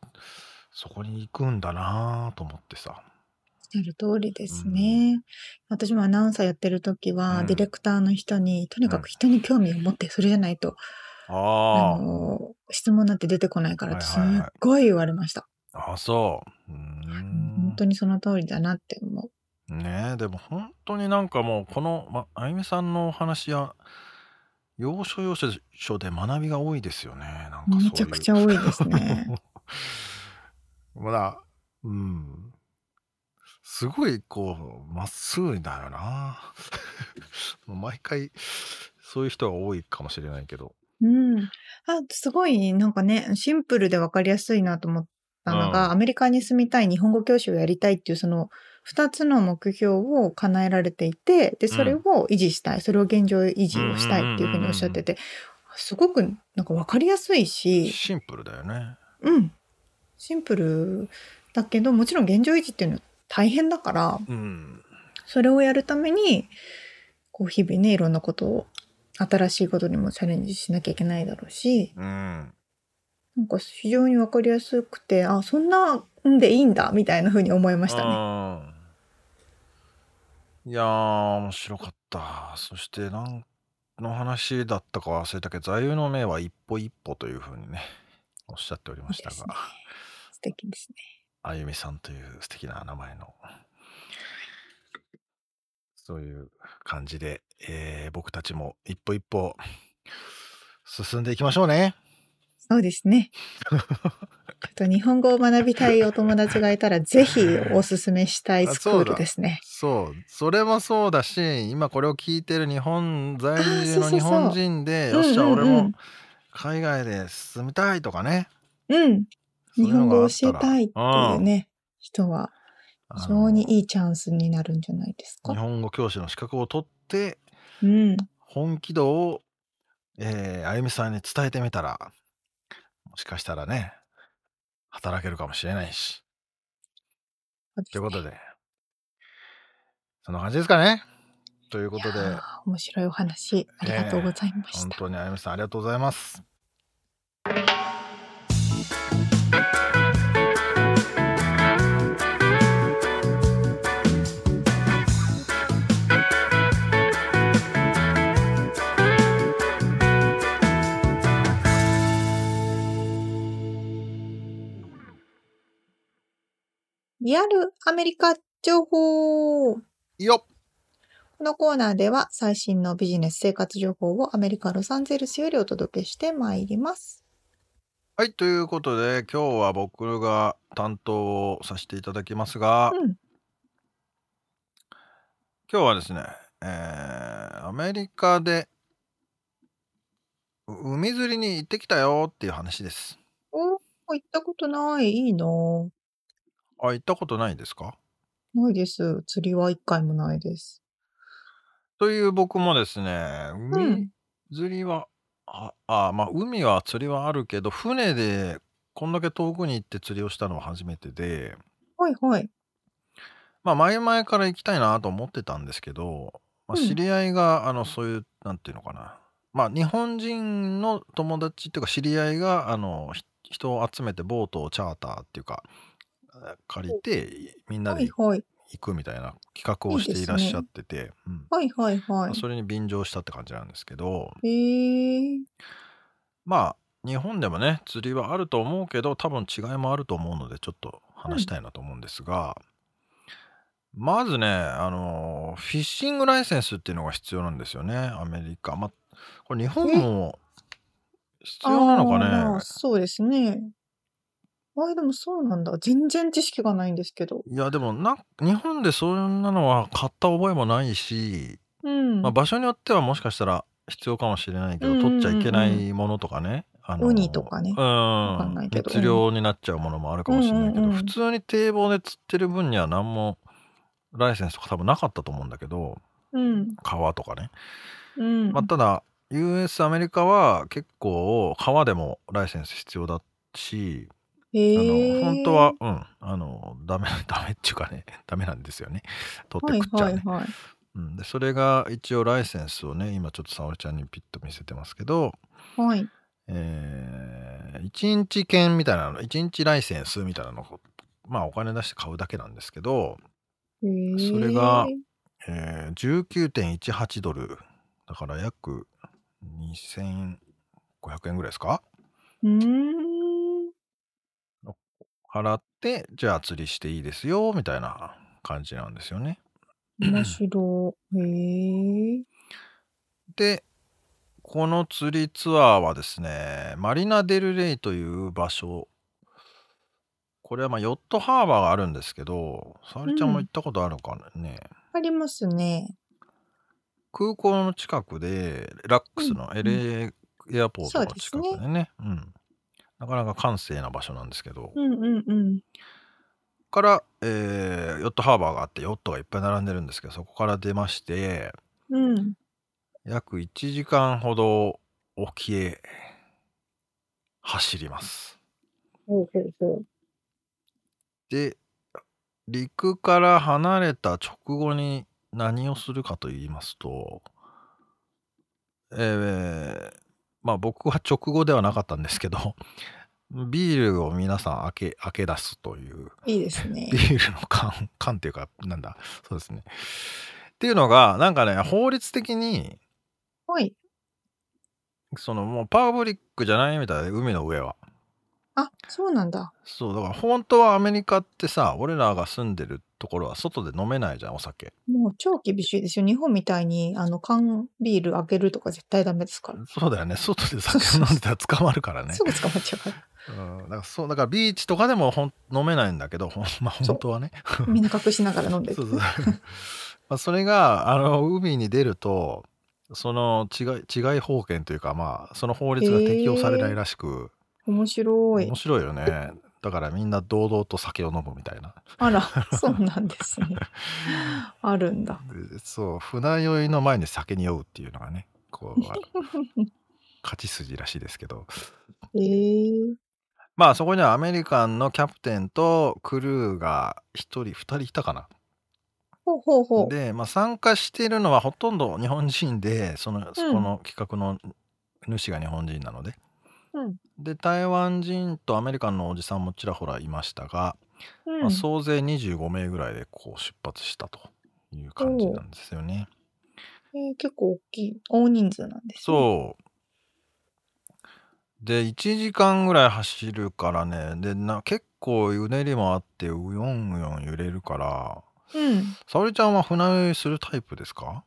そこに行くんだなと思ってさ。ゃる通りですね。私もアナウンサーやってる時は、うんディレクターの人に、とにかく人に興味を持って、それじゃないと、ああの、質問なんて出てこないからって、すっはいはいはいごい言われました。あ、あそう。うーん本当にその通りだなって思う。ねえでも本当になんかもうこの、ま、あゆみさんのお話や要所要所で学びが多いですよねなんかそういうめちゃくちゃ多いですね。まだうんすごいこうまっすぐだよな。毎回そういう人が多いかもしれないけど。うん。あ、すごい、なんかね、シンプルでわかりやすいなと思ったのが、うん。アメリカに住みたい、日本語教師をやりたいっていう、その、二つの目標を叶えられていて、で、それを維持したい、それを現状維持をしたいっていうふうにおっしゃってて、すごく、なんかわかりやすいし、シンプルだよね。うん。シンプルだけど、もちろん現状維持っていうのは大変だから、うんそれをやるために、こう日々ね、いろんなことを、新しいことにもチャレンジしなきゃいけないだろうし、うんなんか非常にわかりやすくて、あ、そんなんでいいんだみたいな風に思いましたね。うん。いやー、面白かった。そして、なんの話だったか忘れたけど、座右の銘は一歩一歩というふうにね、おっしゃっておりましたが、ね、素敵ですね。あゆみさんという素敵な名前の、そういう感じで、えー、僕たちも一歩一歩進んでいきましょうね。そうですね。ちょっと日本語を学びたいお友達がいたら、ぜひおすすめしたいスクールですね。そうそれもそうだし、今これを聞いてる日本在住の日本人で、よっしゃ、俺も海外で進みたいとかね。うん。日本語を教えたいっていうね、人は、非常にいいチャンスになるんじゃないですか？日本語教師の資格を取って、うん、本気度を、えー、あゆみさんに伝えてみたら、もしかしたらね、働けるかもしれないし。ということで、そんな感じですかね。ということで。面白いお話、ありがとうございました。えー、本当にあゆみさん、ありがとうございます。リアルアメリカ情報よこのコーナーでは最新のビジネス生活情報をアメリカ・ロサンゼルスよりお届けしてまいります。はい、ということで今日は僕が担当をさせていただきますが、うん、今日はですね、えー、アメリカで海釣りに行ってきたよっていう話です。お行ったことない。いいなあ、行ったことないですか？ないです。釣りは一回もないです。という僕もですね、海釣りは、あ、あ、まあ、海は釣りはあるけど、船でこんだけ遠くに行って釣りをしたのは初めてで、はいはい。まあ、前々から行きたいなと思ってたんですけど、まあ、知り合いが、あの、そういう、なんていうのかな。まあ、日本人の友達っていうか、知り合いが、あの、人を集めてボートをチャーターっていうか、借りてみんなで行くみたいな企画をしていらっしゃってて、はいはいはい。それに便乗したって感じなんですけど、へえ。まあ日本でもね釣りはあると思うけど多分違いもあると思うのでちょっと話したいなと思うんですが、うん、まずねあのフィッシングライセンスっていうのが必要なんですよねアメリカ。まあこれ日本も必要なのかね？そうですねあ、でもそうなんだ。全然知識がないんですけど。いや、でもな、日本でそんなのは買った覚えもないし、うん。まあ、場所によってはもしかしたら必要かもしれないけど、取っちゃいけないものとかね。あウニとかね。うん。密漁になっちゃうものもあるかもしれないけど、普通に堤防で釣ってる分には何もライセンスとか多分なかったと思うんだけど、うん。川とかね。うん。まあ、ただ、US アメリカは結構川でもライセンス必要だし、あの、本当は、うん、あの、ダメ、ダメっていうかね、ダメなんですよね。取って食っちゃうね。はいはいはい、うん、でそれが一応ライセンスをね、今ちょっと沙織ちゃんにピッと見せてますけど、はい。えー、1日券みたいなの、1日ライセンスみたいなのを、まあお金出して買うだけなんですけど、それが、えー、19.18ドル。だから約2500円ぐらいですか？うん。払って、じゃあ釣りしていいですよ、みたいな感じなんですよね。面白い。へえ。で、この釣りツアーはですね、マリナ・デル・レイという場所、これはまあヨットハーバーがあるんですけど、沙織ちゃんも行ったことあるかね。ありますね。空港の近くで、ラックスの LA エアポートの近くでね。うん。なかなか閑静な場所なんですけど、うんうんうん。から、えーヨットハーバーがあってヨットがいっぱい並んでるんですけどそこから出ましてうん。約1時間ほど沖へ走りますほうほうほう。で陸から離れた直後に何をするかと言いますとえーまあ僕は直後ではなかったんですけど ビールを皆さん開け開け出すといういいですね ビ。ールの缶缶っていうかなんだそうですねっていうのがなんかね法律的にはい。そのもうパブリックじゃないみたいで海の上はあ、そうなんだ。そうだから本当はアメリカってさ俺らが住んでるところは外で飲めないじゃんお酒もう超厳しいですよ。日本みたいに、あの、缶ビール開けるとか絶対ダメですから。そうだよね外で酒飲んでたら捕まるからね すぐ捕まっちゃうから。うん、だからそうだからビーチとかでもほん飲めないんだけどほんまあ本当はねみんな隠しながら飲んで るそう。そ うまあそれがあの海に出るとその違い違い法権というかまあその法律が適用されないらしく、面白い面。白いよねだからみんな堂々と酒を飲むみたいな。あら、そうなんですね。あるんだ。でそう船酔いの前に酒に酔うっていうのがねこう 勝ち筋らしいですけど。え。ー、まあそこにはアメリカンのキャプテンとクルーが1人2人いたかな。ほうほうほう。で、まあ、参加しているのはほとんど日本人でそのそこの企画の主が日本人なので、うんで台湾人とアメリカンのおじさんもちらほらいましたが、うんまあ、総勢25名ぐらいでこう出発したという感じなんですよね。えー結構大きい、大人数なんです、ね。そうで1時間ぐらい走るからねでな結構うねりもあってうよんうよん揺れるからう。うん。あん沙織ちゃんは船酔いするタイプですか？ま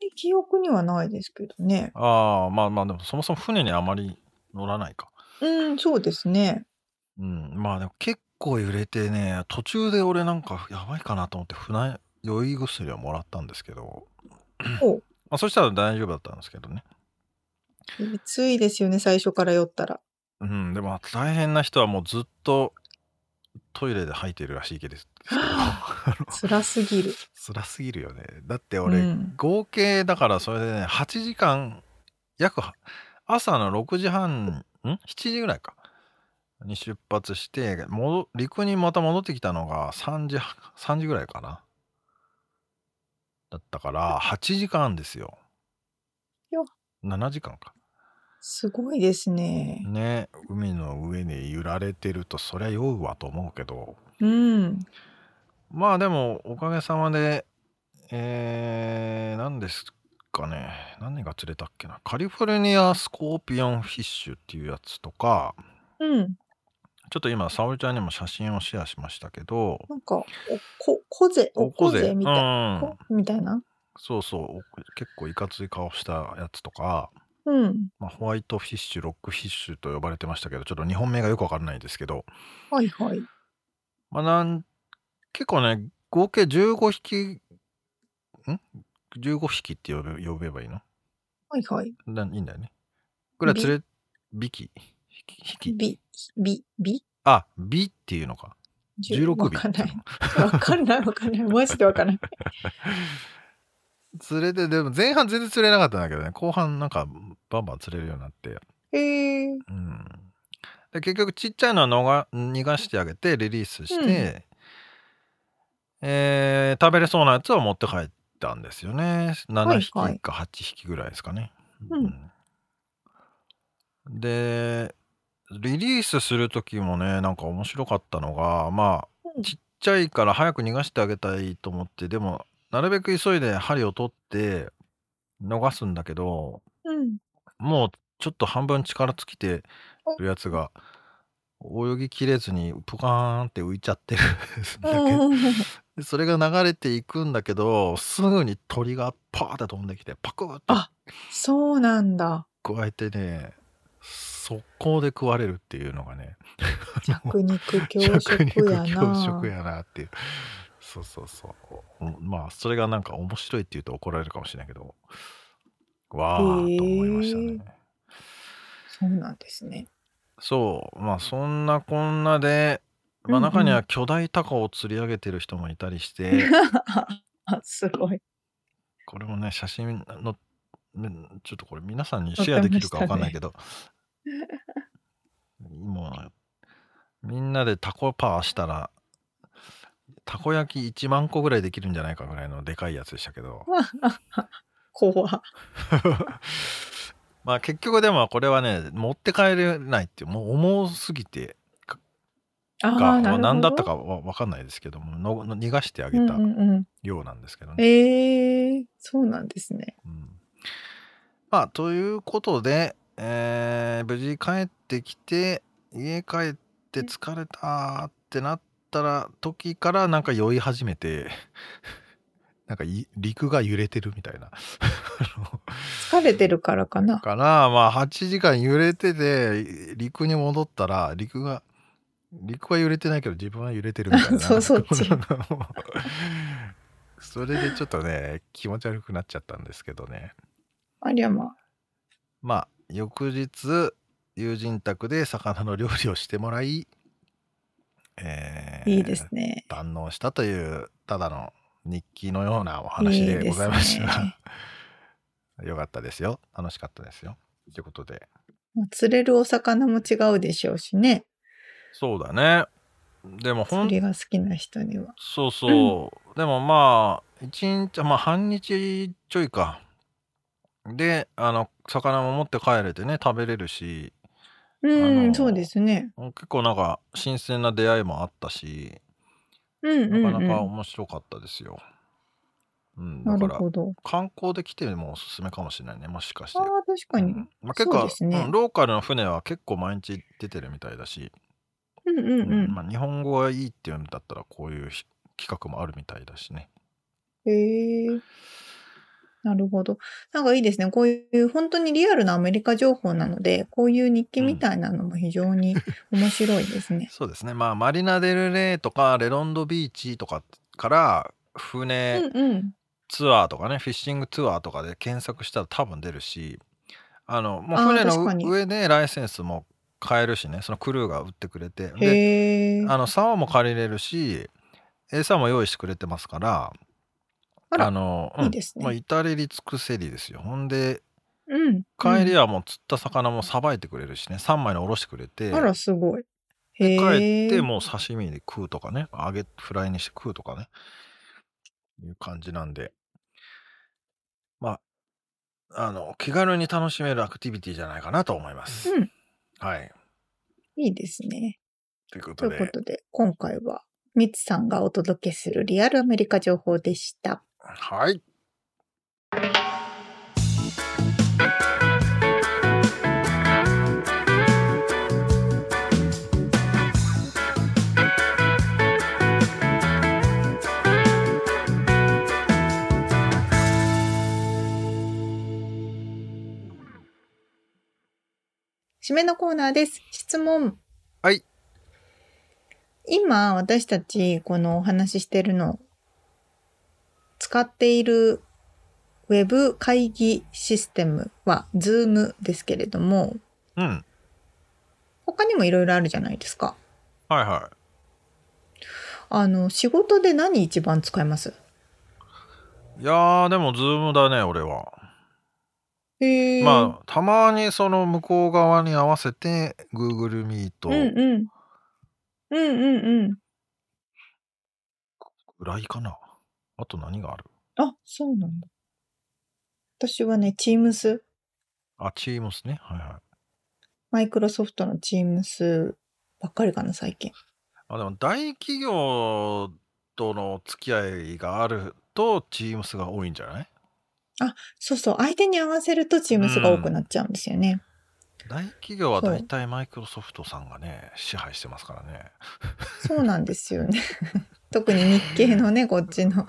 り記憶にはないですけどね。ああまあまあでもそもそも船にあまり乗らないか。うん、そうですね。うんまあでも結構揺れてね途中で俺なんかやばいかなと思って船酔い薬をもらったんですけど、まあ、そしたら大丈夫だったんですけどね。きついですよね、最初から酔ったら。うんでも大変な人はもうずっとトイレで吐いてるらしいけど 辛すぎる。辛すぎるよねだって俺、うん合計だからそれでね8時間約は朝の6時半ん？7時ぐらいか。に出発して戻陸にまた戻ってきたのが3時3時ぐらいかな。だったから8時間ですよ。よ7時間か。すごいですね。ね海の上に揺られてるとそりゃ酔うわと思うけど。うん。まあでもおかげさまでえー、何ですかね何が釣れたっけなカリフォルニアスコーピオンフィッシュっていうやつとかうん。ちょっと今沙織ちゃんにも写真をシェアしましたけどなんか、おこ、こぜ、おこぜみたいな。うんこみたいな？そうそうお結構いかつい顔したやつとか、うん。まあ、ホワイトフィッシュロックフィッシュと呼ばれてましたけどちょっと日本名がよくわかんないですけどはいはい。まあなん結構ね合計15匹ん？15匹って呼べ呼べばいいの？はいはい。ないいんだよね。ぐらい連れ、ビキ、引き、び、び、び？あ、ビっていうのか。16尾わかんない。わかんないわかんない。マジでわかんない。釣れて、でも前半全然釣れなかったんだけどね、後半なんかバンバン釣れるようになって。へえ。うん。で結局ちっちゃいのはのが逃がしてあげて、リリースして、えー食べれそうなやつを持って帰ったんですよね。7匹はいか8匹ぐらいですかね。うんうんで、リリースする時もね、なんか面白かったのが、まあ、うんちっちゃいから早く逃がしてあげたいと思って、でも、なるべく急いで針を取って逃すんだけど、うん。もうちょっと半分力尽きてるやつが、泳ぎきれずにプカーンって浮いちゃってるんだけど、うん。でそれが流れていくんだけど、すぐに鳥がパーって飛んできて、パクッてあそうなんだ。加えてね、速攻で食われるっていうのがね、弱肉強弱食肉やな。強食やなっていう。そうそうそう。おまあ、それがなんか面白いって言うと怒られるかもしれないけど、わーと思いましたね。そうなんですね。そう、まあそんなこんなで、まあ中には巨大タコを釣り上げてる人もいたりして、あすごい。これもね、写真の、ねちょっとこれ皆さんにシェアできるかわかんないけど、もう、みんなでタコパーしたら、たこ焼き1万個ぐらいできるんじゃないかぐらいのでかいやつでしたけど、怖っ ままあ結局でもこれはね、持って帰れないっていう、もう重すぎて、あが、何だった。かわわかんないですけども、のの逃がしてあげたうんうんうん。ようなんですけどね。ええ、そうなんですね。うん。まあ、ということで、えー無事帰ってきて、家帰って疲れたってなったら時からなんか酔い始めて、なんかい陸が揺れてるみたいな。疲れてるからかな。かな、まあ8時間揺れてて、陸に戻ったら、陸が陸は揺れてないけど自分は揺れてるみたいな。そうそっち それでちょっとね、気持ち悪くなっちゃったんですけどね。ありゃまあ。まあ、翌日、友人宅で魚の料理をしてもらい、えー、いいですね。堪能したという、ただの日記のようなお話でございました。いいね、よかったですよ。楽しかったですよ。ということで。釣れるお魚も違うでしょうしね。そうだね。でも釣りが好きな人には。そうそう。うん、でもまあ、一日、まあ半日ちょいか。で、あの、魚も持って帰れてね、食べれるし。うん、そうですね。結構なんか、新鮮な出会いもあったし、なかなか面白かったですよ。うん、だから観光で来てもおすすめかもしれないねもしかしてあ確かに、うんまあ、結構、ねうん、ローカルの船は結構毎日出てるみたいだしうんうんうん。まあ、日本語がいいっていうんだったらこういう企画もあるみたいだしね。へえ。なるほど。なんかいいですね。こういう本当にリアルなアメリカ情報なので、こういう日記みたいなのも非常に 面白いですね。そうですね。まあ、マリナ・デル・レイとか、レロンドビーチとかから船ツアーとかね、フィッシングツアーとかで検索したら多分出るし、あの、もう船の上でライセンスも買えるしねそのクルーが売ってくれてであの竿も借りれるし餌も用意してくれてますからあの、うん、いいですね、まあ、至れり尽くせりですよ。ほんで、うん、帰りはもう釣った魚もさばいてくれるしね。3枚におろしてくれて。あらすごい。で帰ってもう刺身で食うとかね。揚げフライにして食うとかね。いう感じなんで。まああの気軽に楽しめるアクティビティじゃないかなと思います。うん。はい。いいですね。ということで。ということで、今回は、ミツさんがお届けするリアルアメリカ情報でした。はい。締めのコーナーです。質問。はい。今、私たち、このお話ししてるの、使っているウェブ会議システムは Zoom ですけれども、うん。他にもいろいろあるじゃないですか。はいはい。あの、仕事で何一番使います？いやー、でも Zoom だね、俺は。へまあ、たまにその向こう側に合わせて Google うん Meet うん。うんうんうん。ぐらいかな。あと何がある？あ、そうなんだ。私はね、Teams、あ、Teams ね。はいはい。マイクロソフトの Teams ばっかりかな、最近。あ、でも大企業との付き合いがあると Teams が多いんじゃない？あ、そうそう。相手に合わせると Teams が多くなっちゃうんですよね。大企業は大体マイクロソフトさんがね、支配してますからね。そうなんですよね。特に日系のね、こっちの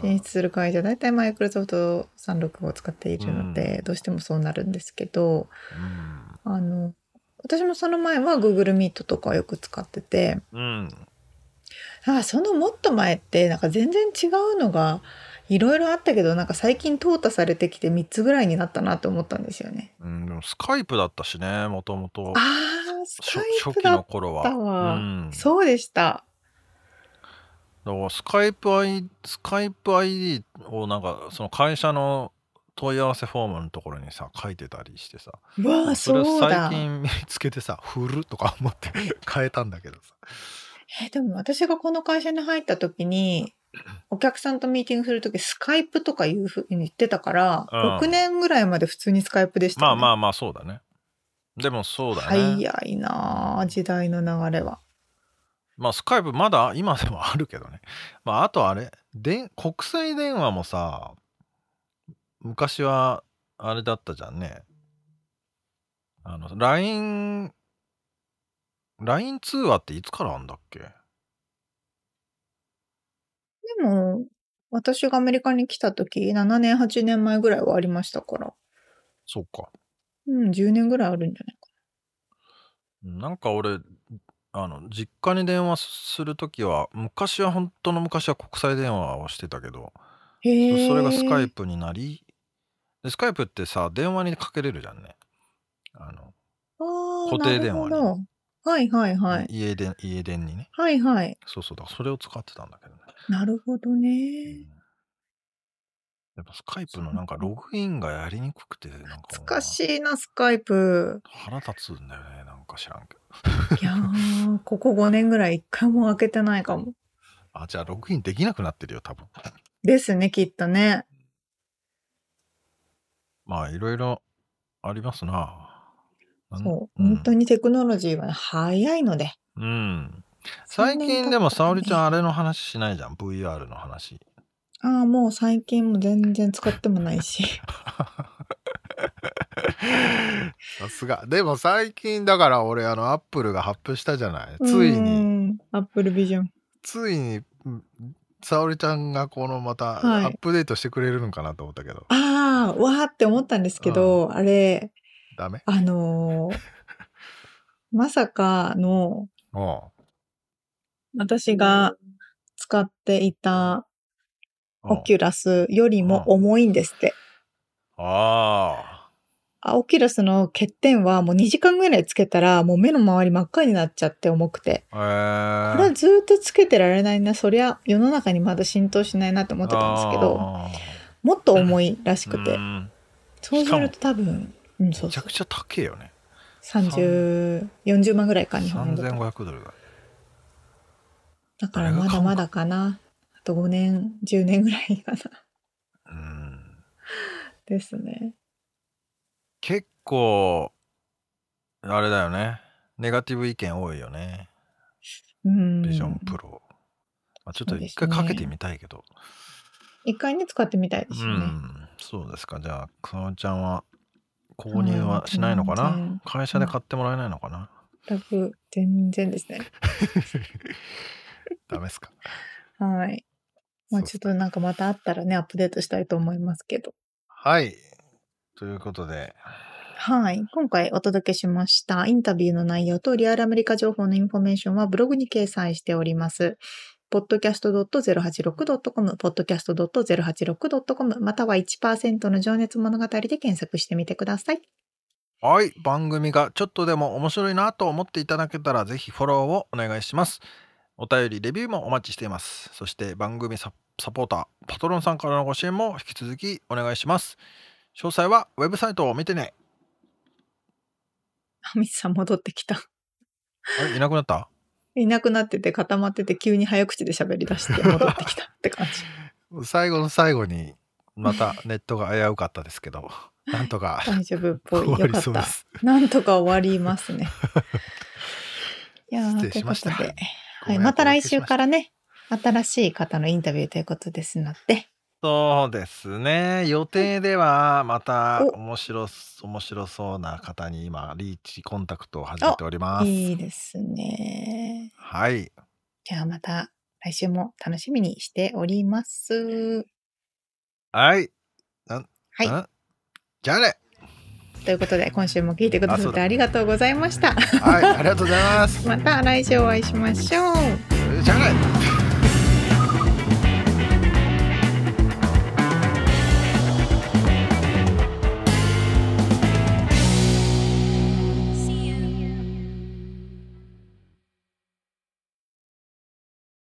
進出する会社、大体マイクロソフト36を使っているので、うん、どうしてもそうなるんですけど、うん、あの、私もその前は Google Meet とかよく使ってて、うん、あそのもっと前って、なんか全然違うのが、いろいろあったけどなんか最近淘汰されてきて3つぐらいになったなと思ったんですよね。うん、でもスカイプだったしねもともとああスカイプだったわ、うん、そうでした。だからスカイプ ID スカイプ ID をなんかその会社の問い合わせフォームのところにさ書いてたりしてさ。わあそれ最近見つけてさ振るとか思って 変えたんだけどさ。えでも私がこの会社に入った時にお客さんとミーティングするとき、スカイプとかいうふうに言ってたから、うん。6年ぐらいまで普通にスカイプでしたよね。まあまあまあそうだね。でもそうだね、早いなあ時代の流れは。まあスカイプまだ今でもあるけどね。まああとあれで国際電話もさ昔はあれだったじゃんね。あの LINE LINE 通話っていつからあんだっけでも、私がアメリカに来た時、7年、8年前ぐらいはありましたから。そうかうん、10年ぐらいあるんじゃないかなんか俺あの実家に電話するときは昔は本当の昔は国際電話をしてたけどな。へえ。そそれがスカイプになりでスカイプってさ電話にかけれるじゃんねあのあー固定電話にはいはいはい。家電家電にねはいはい。そうそうだそれを使ってたんだけどね、なるほどうんね。やっぱスカイプのなんかログインがやりにくくてなんかしいな、スカイプ。腹立つんだよねなんか知らんけどいやー、ここ5年ぐらい一回も開けてないかも。あじゃあログインできなくなってるよ多分ですね、きっとね。まあいろいろありますなそう。ん本当にテクノロジーはね早いので。うん。最近でも沙織ちゃんあれの話しないじゃん？VR の話。ああ、もう最近も全然使ってもないし。さすが。でも最近だから俺あのアップルが発表したじゃない？ついに。に。 Apple Vision。ついにうん沙織ちゃんがこのまたはい。アップデートしてくれるのかなと思ったけど、ああ、わーって思ったんですけど、あれ、ダメ？あのー まさかの、お私が使っていたう Oculus よりも重いんですって。ああ Oculus の欠点はもう2時間ぐらいつけたらもう目の周り真っ赤になっちゃって重くて。これはずっとつけてられないな。そりゃ世の中にまだ浸透しないなって思ってたんですけど、あもっと重いらしーくてう。んそうすると多分、うん、そうめちゃく。ちゃ高えよね30、40万ぐらいか、日本円だと。3500ドルだだからまだまだかな。あと5年、10年ぐらいかな。うん。ですね。結構あれだよね。ネガティブ意見多いよね。うん。ビジョンプロ、まあ、ちょっと一回かけてみたいけど。一回ね、使ってみたいでうすよね。ん。そうですか。じゃあかおちゃんは購入はしないのかな、会社で買ってもらえないのかな、全く全然ですね。ダメですか？はい。まあちょっとなんかまたあったらね、アップデートしたいと思いますけど。はいということではい。今回お届けしましたインタビューの内容とリアルアメリカ情報のインフォメーションはブログに掲載しております。podcast.086.com、podcast.086.com、または1%の情熱物語で検索してみてください。はい番組がちょっとでも面白いなと思っていただけたらぜひフォローをお願いしますお便りレビューもお待ちしていますそして番組ササポーターパトロンさんからのご支援も引き続きお願いします詳細はウェブサイトを見てねミスさん戻ってきた。あれ？いなくなった？いなくなってて固まってて急に早口で喋り出して 戻ってきたって感じ。最後の最後にまたネットが危うかったですけどなんとか大丈夫っぽい。よかった。なんとか終わりますね。いやーということで、はい、また来週からね、新しい方のインタビューということですので、そうですね。予定ではまたお。面白面白そうな方に今リーチコンタクトを始めております。いいですね。はい。じゃあまた来週も楽しみにしております。はい。はい。ん？じゃあねということで、今週も聞いてくださってありがとうございました。はいありがとうございます また来週お会いしましょう。じゃあね